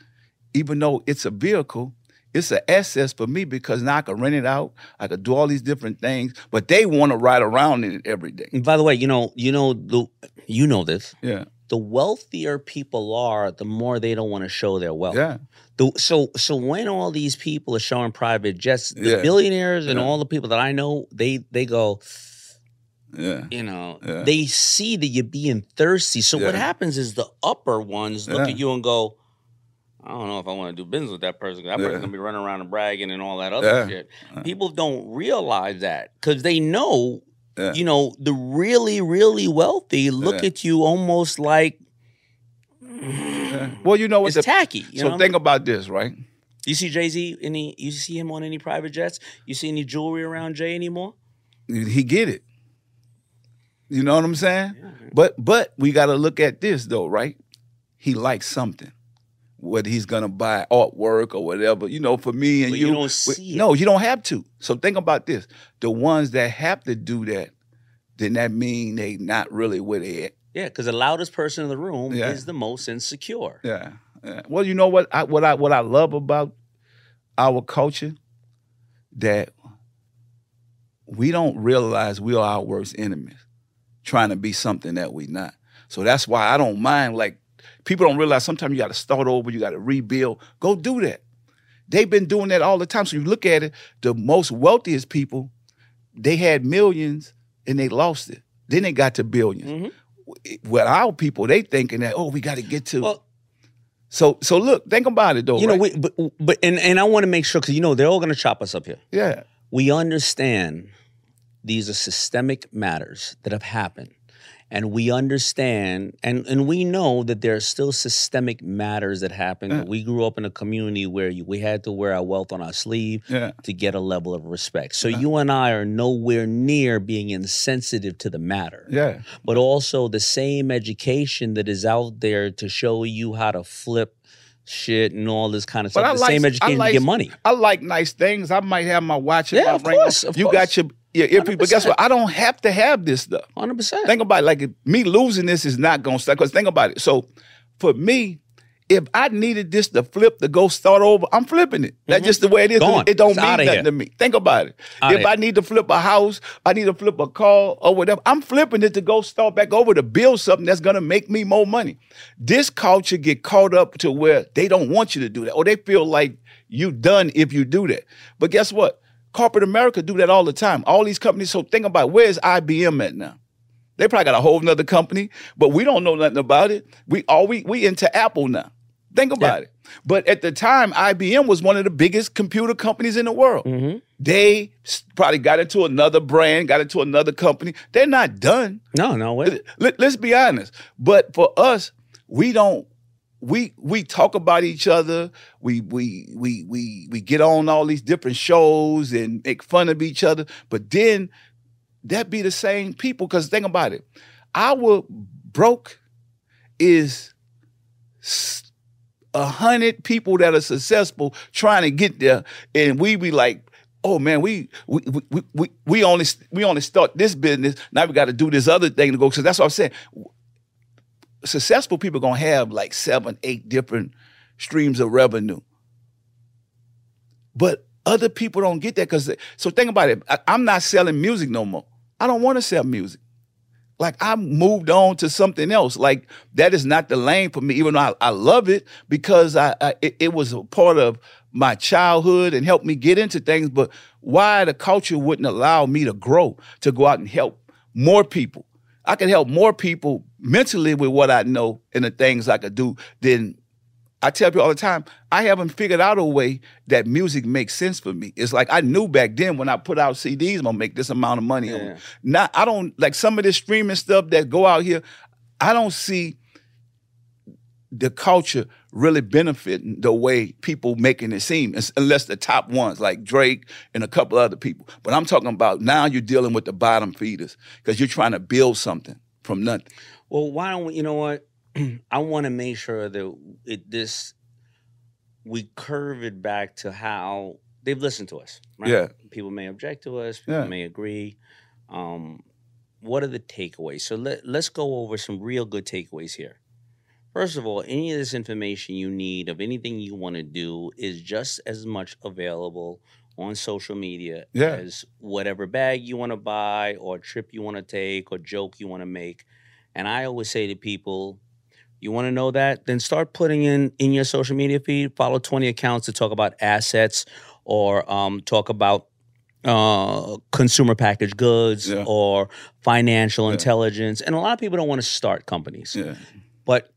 even though it's a vehicle. It's an asset for me because now I can rent it out. I could do all these different things, but they want to ride around in it every day. And by the way, you know, you know the you know this. Yeah. The wealthier people are, the more they don't want to show their wealth. Yeah. The, so so when all these people are showing private jets, the Yeah. billionaires and Yeah. all the people that I know, they they go, Yeah. you know, Yeah. they see that you're being thirsty. So what happens is the upper ones look Yeah. at you and go, I don't know if I want to do business with that person. That Yeah. person's gonna be running around and bragging and all that other Yeah. shit. People don't realize that because they know, Yeah. you know, the really, really wealthy look Yeah. at you almost like Well, you know what? it's tacky. You so know? think about this, right? you see Jay Z any? You see him on any private jets? You see any jewelry around Jay anymore? he get it. You know what I'm saying? But but we got to look at this though, right? He likes something. Whether he's gonna buy artwork or whatever, you know, for me and But you, you don't we- it. no, you don't have to. So think about this: the ones that have to do that, then that mean they not really where they at. Yeah, because the loudest person in the room Yeah. is the most insecure. Yeah. yeah. Well, you know what? I, what I what I love about our culture that we don't realize we are our worst enemies, trying to be something that we're not. So that's why I don't mind. Like people don't realize sometimes you got to start over, you got to rebuild. Go do that. They've been doing that all the time. So you look at it, the most wealthiest people, they had millions and they lost it. Then they got to 1000000000s mm-hmm. With our people, they thinking that oh, we got to get to. so so look, think about it though. You know, right? we, but, but and, and I want to make sure because you know they're all going to chop us up here. Yeah. We understand these are systemic matters that have happened. And we understand and, and we know that there are still systemic matters that happen. Yeah. We grew up in a community where you, we had to wear our wealth on our sleeve Yeah. to get a level of respect. So you and I are nowhere near being insensitive to the matter. Yeah. But also the same education that is out there to show you how to flip shit and all this kind of stuff. the same education I like, to get money. I like nice things. I might have my watch and Yeah, my of ring. course, of you course. got your your earpiece, but guess what? I don't have to have this stuff. Hundred percent. Think about it, like me losing this is not gonna stop. Because think about it. So for me, if I needed this to flip to go start over, I'm flipping it. That's mm-hmm. just the way it is. Gone. It don't It's mean nothing here. to me. Think about it. Outta if. I need to flip a house, I need to flip a car or whatever, I'm flipping it to go start back over to build something that's gonna make me more money. This culture get caught up to where they don't want you to do that, or they feel like you done if you do that. But guess what? Corporate America do that all the time. All these companies. So think about where's IBM at now? They probably got a whole nother company, but we don't know nothing about it. We all we we into Apple now. Think about it. But at the time, IBM was one of the biggest computer companies in the world. Mm-hmm. They probably got into another brand, got into another company. They're not done. No, no way. Let, us be honest. But for us, we don't. We we talk about each other. We we we we we get on all these different shows and make fun of each other. But then that be the same people. Because think about it, our broke is a hundred people that are successful trying to get there, and we be like, oh man, we we we we, we only we only start this business. Now we got to do this other thing to go. So that's what I'm saying. Successful people are gonna have like seven, eight different streams of revenue, but other people don't get that because. So think about it. I, I'm not selling music no more. I don't want to sell music like I moved on to something else. Like that is not the lane for me, even though I, I love it because I, I it, it was a part of my childhood and helped me get into things. But why the culture wouldn't allow me to grow, to go out and help more people? I could help more people mentally with what I know and the things I could do then I tell people all the time, I haven't figured out a way that music makes sense for me. It's like I knew back then when I put out CDs, I'm gonna make this amount of money. Yeah. Not I don't like some of this streaming stuff that go out here. I don't see the culture really benefiting the way people making it seem, unless the top ones like Drake and a couple other people. But I'm talking about now you're dealing with the bottom feeders because you're trying to build something from nothing. Well, why don't we? You know what? I want to make sure that it this we curve it back to how they've listened to us. Right? Yeah. People may object to us. People Yeah. may agree. Um, what are the takeaways? So let let's go over some real good takeaways here. First of all, any of this information you need of anything you want to do is just as much available on social media Yeah. as whatever bag you want to buy or trip you want to take or joke you want to make. And I always say to people, you want to know that? Then start putting in in your social media feed. Follow 20 accounts to talk about assets or um, talk about uh, consumer packaged goods or financial intelligence. And a lot of people don't want to start companies. But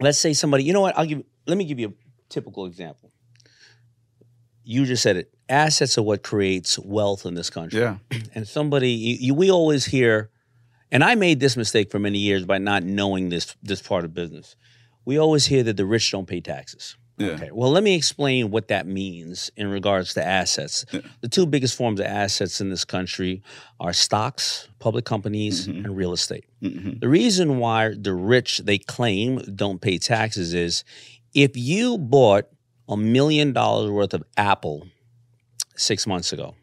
let's say somebody, you know what? I'll give. Let me give you a typical example. You just said it. Assets are what creates wealth in this country. Yeah. And somebody, you, you, we always hear, and I made this mistake for many years by not knowing this this part of business. We always hear that the rich don't pay taxes. Yeah. Okay. Well, let me explain what that means in regards to assets. The two biggest forms of assets in this country are stocks, public companies, Mm-hmm. and real estate. The reason why the rich they claim don't pay taxes is if you bought a million dollars worth of Apple six months ago,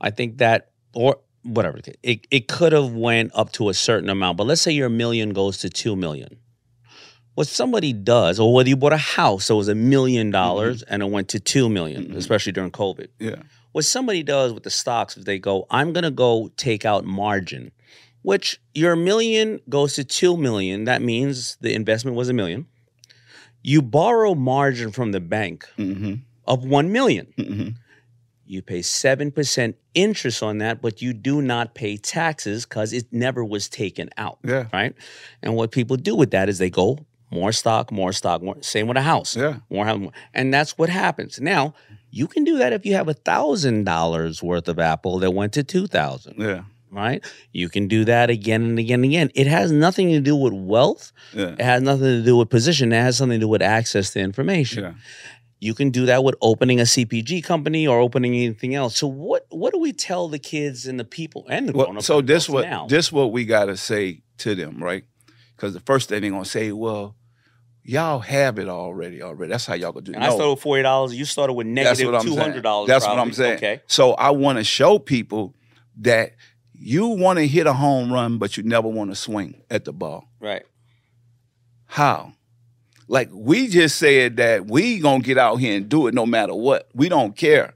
I think that or whatever it it could have went up to a certain amount. But let's say your million goes to two million. What somebody does, or whether you bought a house that was a million mm-hmm. dollars and it went to two million, mm-hmm. especially during COVID. Yeah. What somebody does with the stocks is they go, I'm gonna go take out margin, which your million goes to two million. That means the investment was a million. You borrow margin from the bank mm-hmm. of one million. You pay 7% interest on that, but you do not pay taxes because it never was taken out. Yeah. Right. And what people do with that is they go more stock, more stock, more. Same with a house. Yeah. More house. more- And that's what happens. Now, you can do that if you have a thousand dollars worth of Apple that went to two thousand. Yeah. Right? You can do that again and again and again. It has nothing to do with wealth. Yeah. It has nothing to do with position. It has something to do with access to information. You can do that with opening a CPG company or opening anything else. So what what do we tell the kids and the people and the Well, so this what now? this what we gotta say to them, right? Because the first thing they're gonna say, well, y'all have it already. Already, that's how y'all gonna do. it. and I started with forty dollars. You started with negative That's what I'm two hundred dollars. That's what I'm saying. Okay. So I want to show people that you want to hit a home run, but you never want to swing at the ball. Right. How? Like we just said that we gonna get out here and do it no matter what. We don't care.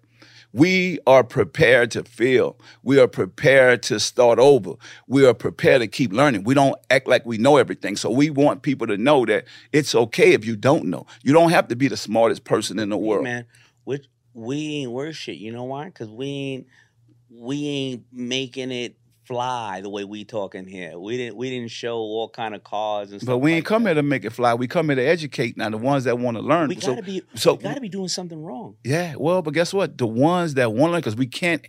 We are prepared to fail. We are prepared to start over. We are prepared to keep learning. We don't act like we know everything. So we want people to know that it's okay if you don't know. You don't have to be the smartest person in the world. man, we we ain't worth shit. You know why? Because we ain't we ain't making it fly the way we talking here. We didn't we didn't show all kind of cars and stuff. But we ain't come here to make it fly. We come here to educate. Now the ones that want to learn. We So- gotta be so we gotta be doing something wrong. Yeah, well, but guess what? The ones that want to learn, because we can't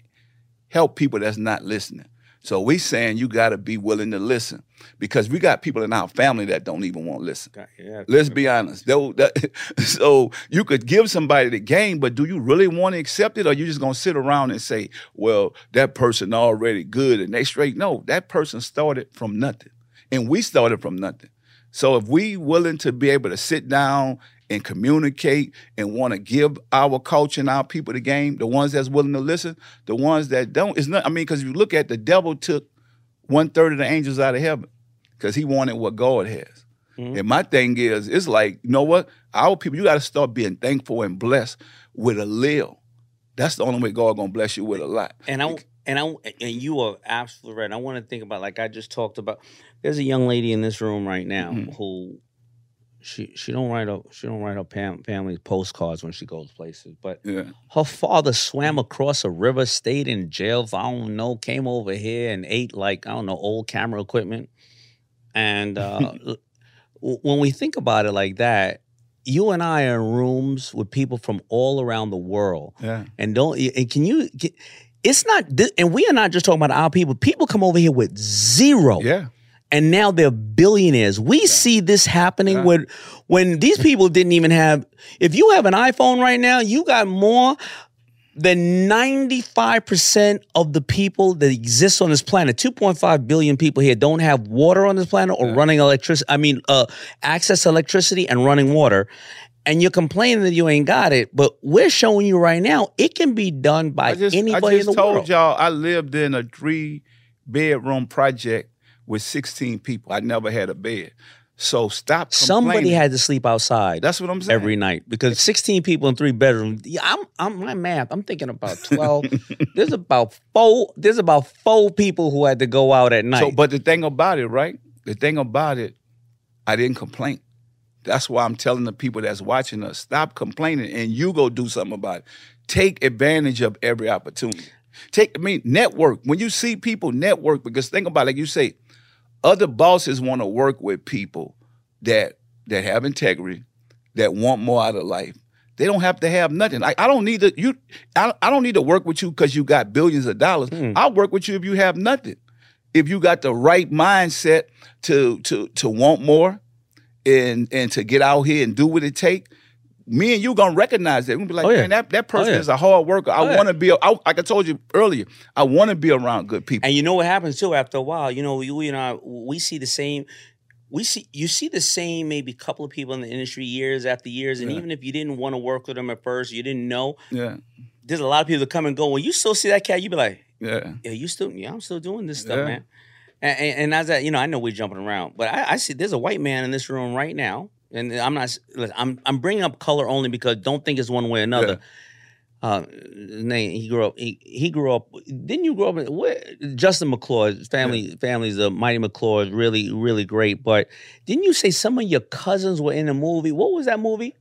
help people that's not listening. So we saying you got to be willing to listen because we got people in our family that don't even want to listen. Yeah. Let's be honest. That- so you could give somebody the game, but do you really want to accept it, or you just gonna sit around and say, "Well, that person already good and they straight"? No, that person started from nothing, and we started from nothing. So if we willing to be able to sit down and communicate and want to give our culture and our people the game, the ones that's willing to listen, the ones that don't, it's not. I mean, because if you look at the devil took one third of the angels out of heaven because he wanted what God has. And my thing is, it's like, you know what? Our people, you got to start being thankful and blessed with a little. That's the only way God gonna bless you with a lot. And I and I and you are absolutely right. I want to think about like I just talked about. There's a young lady in this room right now Mm-hmm. who she she don't write up she don't write up fam, family postcards when she goes places, but Yeah. her father swam across a river, stayed in jail for I don't know, came over here and ate like I don't know old camera equipment. And uh, when we think about it like that, you and I are in rooms with people from all around the world. Yeah. And don't and can you can- it's not and we are not just talking about our people. People come over here with zero. Yeah. And now they're billionaires. We see this happening when when these people didn't even have if you have an iPhone right now, you got more than 95% of the people that exist on this planet. 2.5 billion people here don't have water on this planet or running electricity i mean uh, access to electricity and running water. And you're complaining that you ain't got it but we're showing you right now it can be done by I just, anybody I just in the told world y'all I lived in a three bedroom project with 16 people. I never had a bed. So stop somebody had to sleep outside That's what I'm saying. every night because 16 people in three bedrooms yeah, i'm i'm my math i'm thinking about 12 there's about four there's about four people who had to go out at night So, but the thing about it, right? The thing about it, I didn't complain. That's why I'm telling the people that's watching us, stop complaining and you go do something about it. Take advantage of every opportunity. Take, I mean, network. When you see people network, because think about it, like you say, other bosses want to work with people that that have integrity, that want more out of life. They don't have to have nothing. Like I don't need to you. I, I don't need to work with you because you got billions of dollars. Hmm. I'll work with you if you have nothing. If you got the right mindset to to to want more, and and to get out here and do what it take. Me and you gonna recognize that. We're gonna be like, Oh, yeah. man, that, that oh, person Oh, yeah. is a hard worker. I Oh, want to be. I, like I told you earlier, I want to be around good people. And you know what happens too after a while. You know, you, we and I, we see the same. We see you see the same maybe couple of people in the industry years after years, and Yeah. even if you didn't want to work with them at first, you didn't know. Yeah, There's a lot of people that come and go. When you still see that cat, you be like, yeah. "Yeah, you still, yeah, I'm still doing this stuff, Yeah. man." And, and, and as that, you know, I know we're jumping around, but I, I see there's a white man in this room right now, and I'm not. listen, I'm I'm bringing up color only because don't think it's one way or another. Uh, name he grew up. He, he grew up. Didn't you grow up? In, where, Justin McClure, his family, family's a mighty McClure, is really, really great. But didn't you say some of your cousins were in a movie? What was that movie?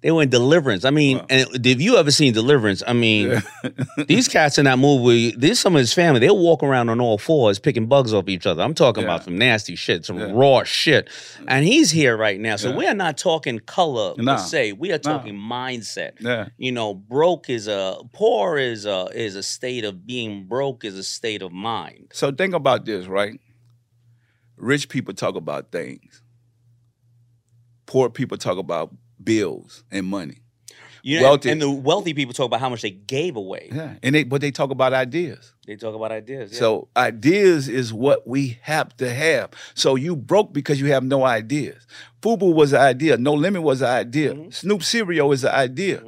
They were in Deliverance. I mean, and if you ever seen Deliverance, I mean, these cats in that movie, there's some of his family. They'll walk around on all fours picking bugs off each other. I'm talking about some nasty shit, some raw shit. And he's here right now. So Yeah. we are not talking color Nah. per se. We are Nah. talking mindset. Yeah. You know, broke is a poor is a is a state of being broke is a state of mind. So think about this, right? Rich people talk about things. Poor people talk about bills and money. You know, Wealthy- and the wealthy people talk about how much they gave away. Yeah, and they but they talk about ideas. They talk about ideas. yeah. So ideas is what we have to have. So you broke because you have no ideas. FUBU was an idea. No Limit was an idea. Mm-hmm. Snoop Cereal is an idea.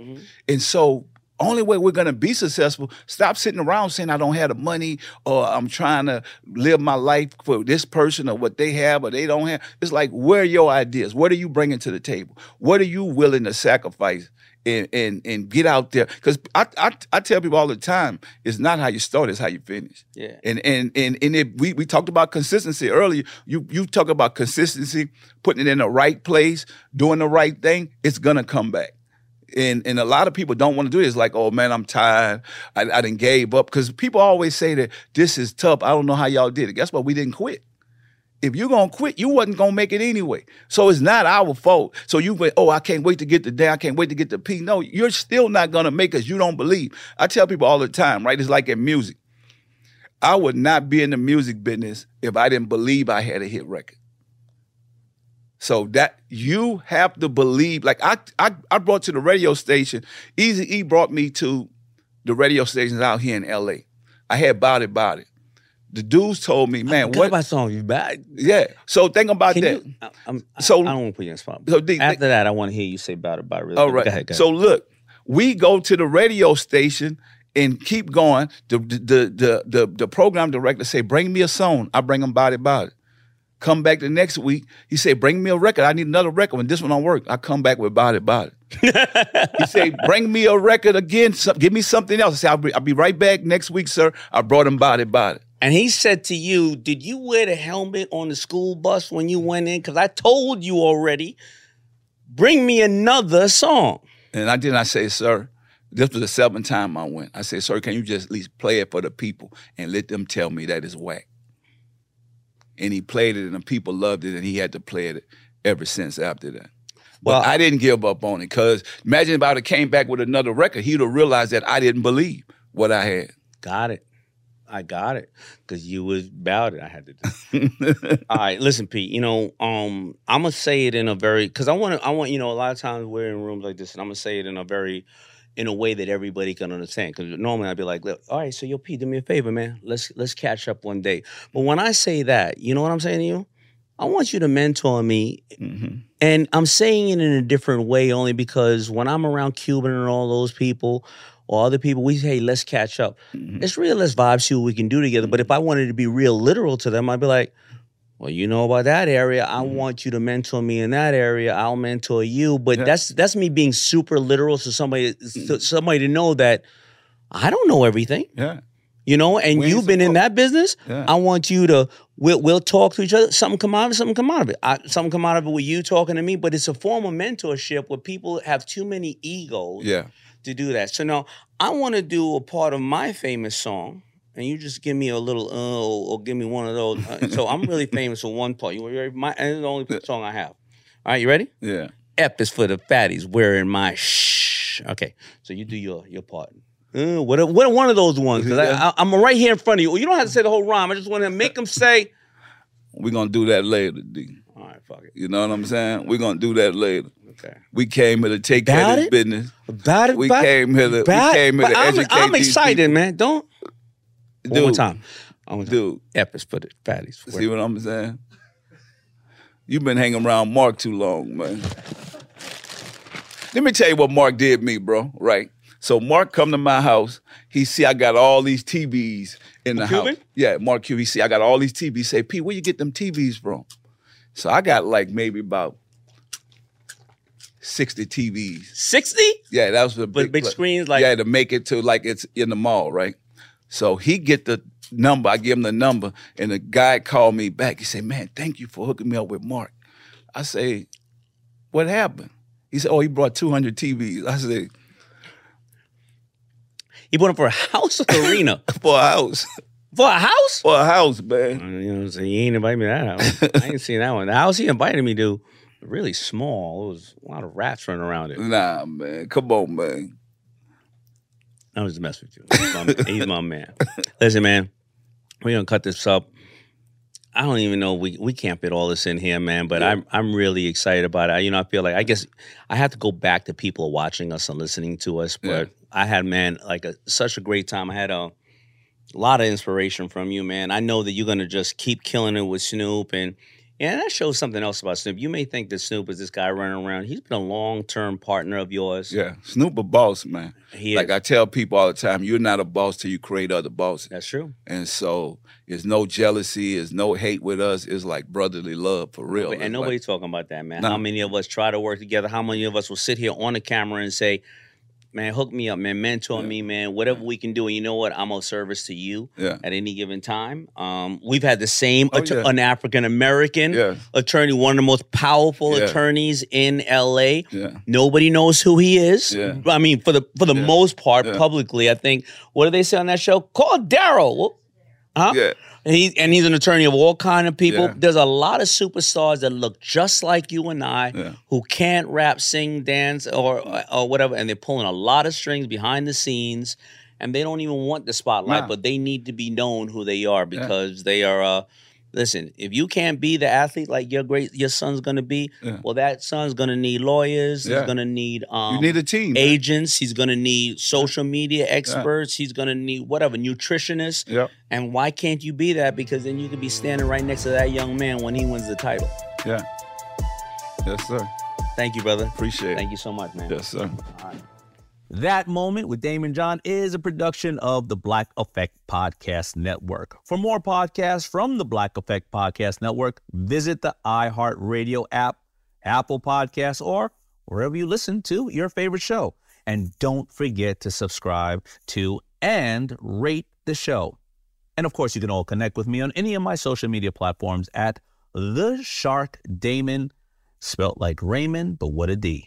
And so only way we're gonna be successful, stop sitting around saying I don't have the money or I'm trying to live my life for this person or what they have or they don't have. It's like where are your ideas? What are you bringing to the table? What are you willing to sacrifice? And, and and get out there because I, I I tell people all the time it's not how you start it's how you finish Yeah. and and and and if we we talked about consistency earlier. You you talk about consistency, putting it in the right place, doing the right thing. It's gonna come back. And and a lot of people don't want to do. It's like, oh man, I'm tired. I, I didn't gave up because people always say that this is tough. I don't know how y'all did it. Guess what? We didn't quit. If you're gonna quit, you wasn't gonna make it anyway. So it's not our fault. So you went, oh, I can't wait to get the day. I can't wait to get the P. No, you're still not gonna make us. You don't believe. I tell people all the time, right? It's like in music. I would not be in the music business if I didn't believe I had a hit record. So that you have to believe. Like I, I, I brought to the radio station. Easy E brought me to the radio stations out here in L.A. I had Bout It Bout It. The dudes told me, man, what? about song you bad. Yeah. So think about Can that. you- I, I'm, So- I, I don't want to put you on spot. So the- After that, I want to hear you say about it. About. Really All right. Go ahead. Go So ahead. look, we go to the radio station and keep going. The the the the, the program director say, "Bring me a song." I bring him bout it bout it. Come back the next week. He said, "Bring me a record. I need another record. When this one don't work, I come back with bout it bout it." he said, "Bring me a record again. Some, give me something else." I say, I'll be, "I'll be right back next week, sir." I brought him bout it bout it. And he said to you, "Did you wear the helmet on the school bus when you went in? Because I told you already. Bring me another song." And I did not I say, sir, this was the seventh time I went. I said, sir, can you just at least play it for the people and let them tell me that it's whack? And he played it and the people loved it and he had to play it. ever since after that. But I didn't give up on it because imagine if I would have came back with another record, he'd have realized that I didn't believe what I had. Got it. I got it because you was about it. I had to do. All right, listen, Pete. You know, um, I'm gonna say it in a very because I want to. I want you know a lot of times we're in rooms like this, and I'm gonna say it in a very in a way that everybody can understand. Because normally I'd be like, all right, so yo, Pete, do me a favor, man. Let's let's catch up one day. But when I say that, you know what I'm saying to you? I want you to mentor me. Mm-hmm. And I'm saying it in a different way only because when I'm around Cuban and all those people or other people, we say, hey, let's catch up. Mm-hmm. It's real, let's vibe, see what we can do together. But if mm-hmm. I wanted to be real literal to them, I'd be like, well, you know about that area. I want you to mentor me in that area. I'll mentor you. But that's that's me being super literal to somebody to somebody to know that I don't know everything. Yeah. You know, and you've been in that business. Yeah. I want you to we'll we'll talk to each other. Something come out of it. Something come out of it. I, something come out of it with you talking to me. But it's a form of mentorship where people have too many egos Yeah. to do that. So now I want to do a part of my famous song, and you just give me a little uh, or, give me one of those. Uh, so I'm really famous for one part. You ready? My and it's the only song I have. All right, you ready? Yeah. F is for the fatties wearing my shh. Okay, so you do your your part. Uh, what what one of those ones? Because I, I, I'm right here in front of you. You don't have to say the whole rhyme. I just want to make them say. We're gonna do that later, D. All right, fuck it. You know what I'm saying? We're gonna do that later. Okay. We came here to take care of this business. About it. We about- came here to about- we came here to I'm, educate I'm excited, man. Don't. One more Dude. time. One more time. Dude. F is for the fatties. See what I'm saying? You've been hanging around Mark too long, man. Let me tell you what Mark did me, bro. Right. So Mark come to my house. He see I got all these TVs in the Cuban? house. Yeah, Mark Cuban. See I got all these TVs. Say, Pete, where you get them TVs from? So I got like maybe about 60 TVs. 60? Yeah, that was the big, big screens, like- yeah to make it to like it's in the mall, right? So he get the number. I give him the number, and the guy called me back. He said, "Man, thank you for hooking me up with Mark." I say, "What happened?" He said, "Oh, he brought 200 TVs." I said, "He bought them for a house or arena? for a house, for a house, for a house, man." Uh, you know, so he ain't invited me to that house. I ain't seen that one. The house he invited me to, really small. It was a lot of rats running around it. Nah, man, come on, man. I was just messing with you. He's my, he's my man. Listen, man, we're gonna cut this up. I don't even know we we can't fit all this in here, man. But I'm I'm really excited about it. You know, I feel like I guess I have to go back to people watching us and listening to us. But I had man like a, such a great time. I had a lot of inspiration from you, man. I know that you're gonna just keep killing it with Snoop and. Yeah, that shows something else about Snoop. You may think that Snoop is this guy running around. He's been a long-term partner of yours. Yeah, Snoop a boss, man. He like is. I tell people all the time, you're not a boss till you create other bosses. That's true. And so there's no jealousy, there's no hate with us. It's like brotherly love for real. And It's nobody's like, talking about that, man. Nah. How many of us try to work together? How many of us will sit here on the camera and say, man, hook me up, man, mentor me, man, whatever we can do. And you know what? I'm of service to you Yeah. at any given time. Um, we've had the same, Oh, atter- yeah. an African American Yeah. attorney, one of the most powerful Yeah. attorneys in LA. Yeah. Nobody knows who he is. Yeah. I mean, for the for the most part, publicly, I think. What do they say on that show? Call Daryl. Huh? Yeah. And he and he's an attorney of all kind of people. Yeah. There's a lot of superstars that look just like you and I who can't rap, sing, dance, or or whatever, and they're pulling a lot of strings behind the scenes, and they don't even want the spotlight, Nah. but they need to be known who they are because they are. Uh, listen, if you can't be the athlete like your great your son's gonna be, Yeah. well, that son's gonna need lawyers. Yeah. He's gonna need um, You need a team, agents. He's gonna need social media experts. He's gonna need whatever nutritionists. Yep. And why can't you be that? Because then you could be standing right next to that young man when he wins the title. Yeah. Yes, sir. Thank you, brother. Appreciate it. Thank you so much, man. Yes, sir. That Moment with Daymond John is a production of the Black Effect Podcast Network. For more podcasts from the Black Effect Podcast Network, visit the iHeartRadio app, Apple Podcasts, or wherever you listen to your favorite show. And don't forget to subscribe to and rate the show. And of course, you can all connect with me on any of my social media platforms at The Shark Daymond, spelt like Raymond, but what a D.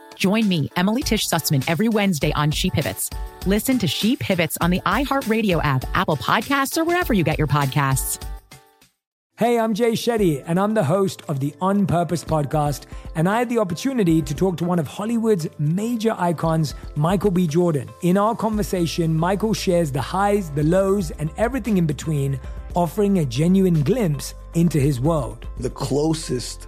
Join me, Emily Tish Sussman, every Wednesday on She Pivots. Listen to She Pivots on the iHeartRadio app, Apple Podcasts, or wherever you get your podcasts. Hey, I'm Jay Shetty, and I'm the host of the On Purpose podcast. And I had the opportunity to talk to one of Hollywood's major icons, Michael B. Jordan. In our conversation, Michael shares the highs, the lows, and everything in between, offering a genuine glimpse into his world. The closest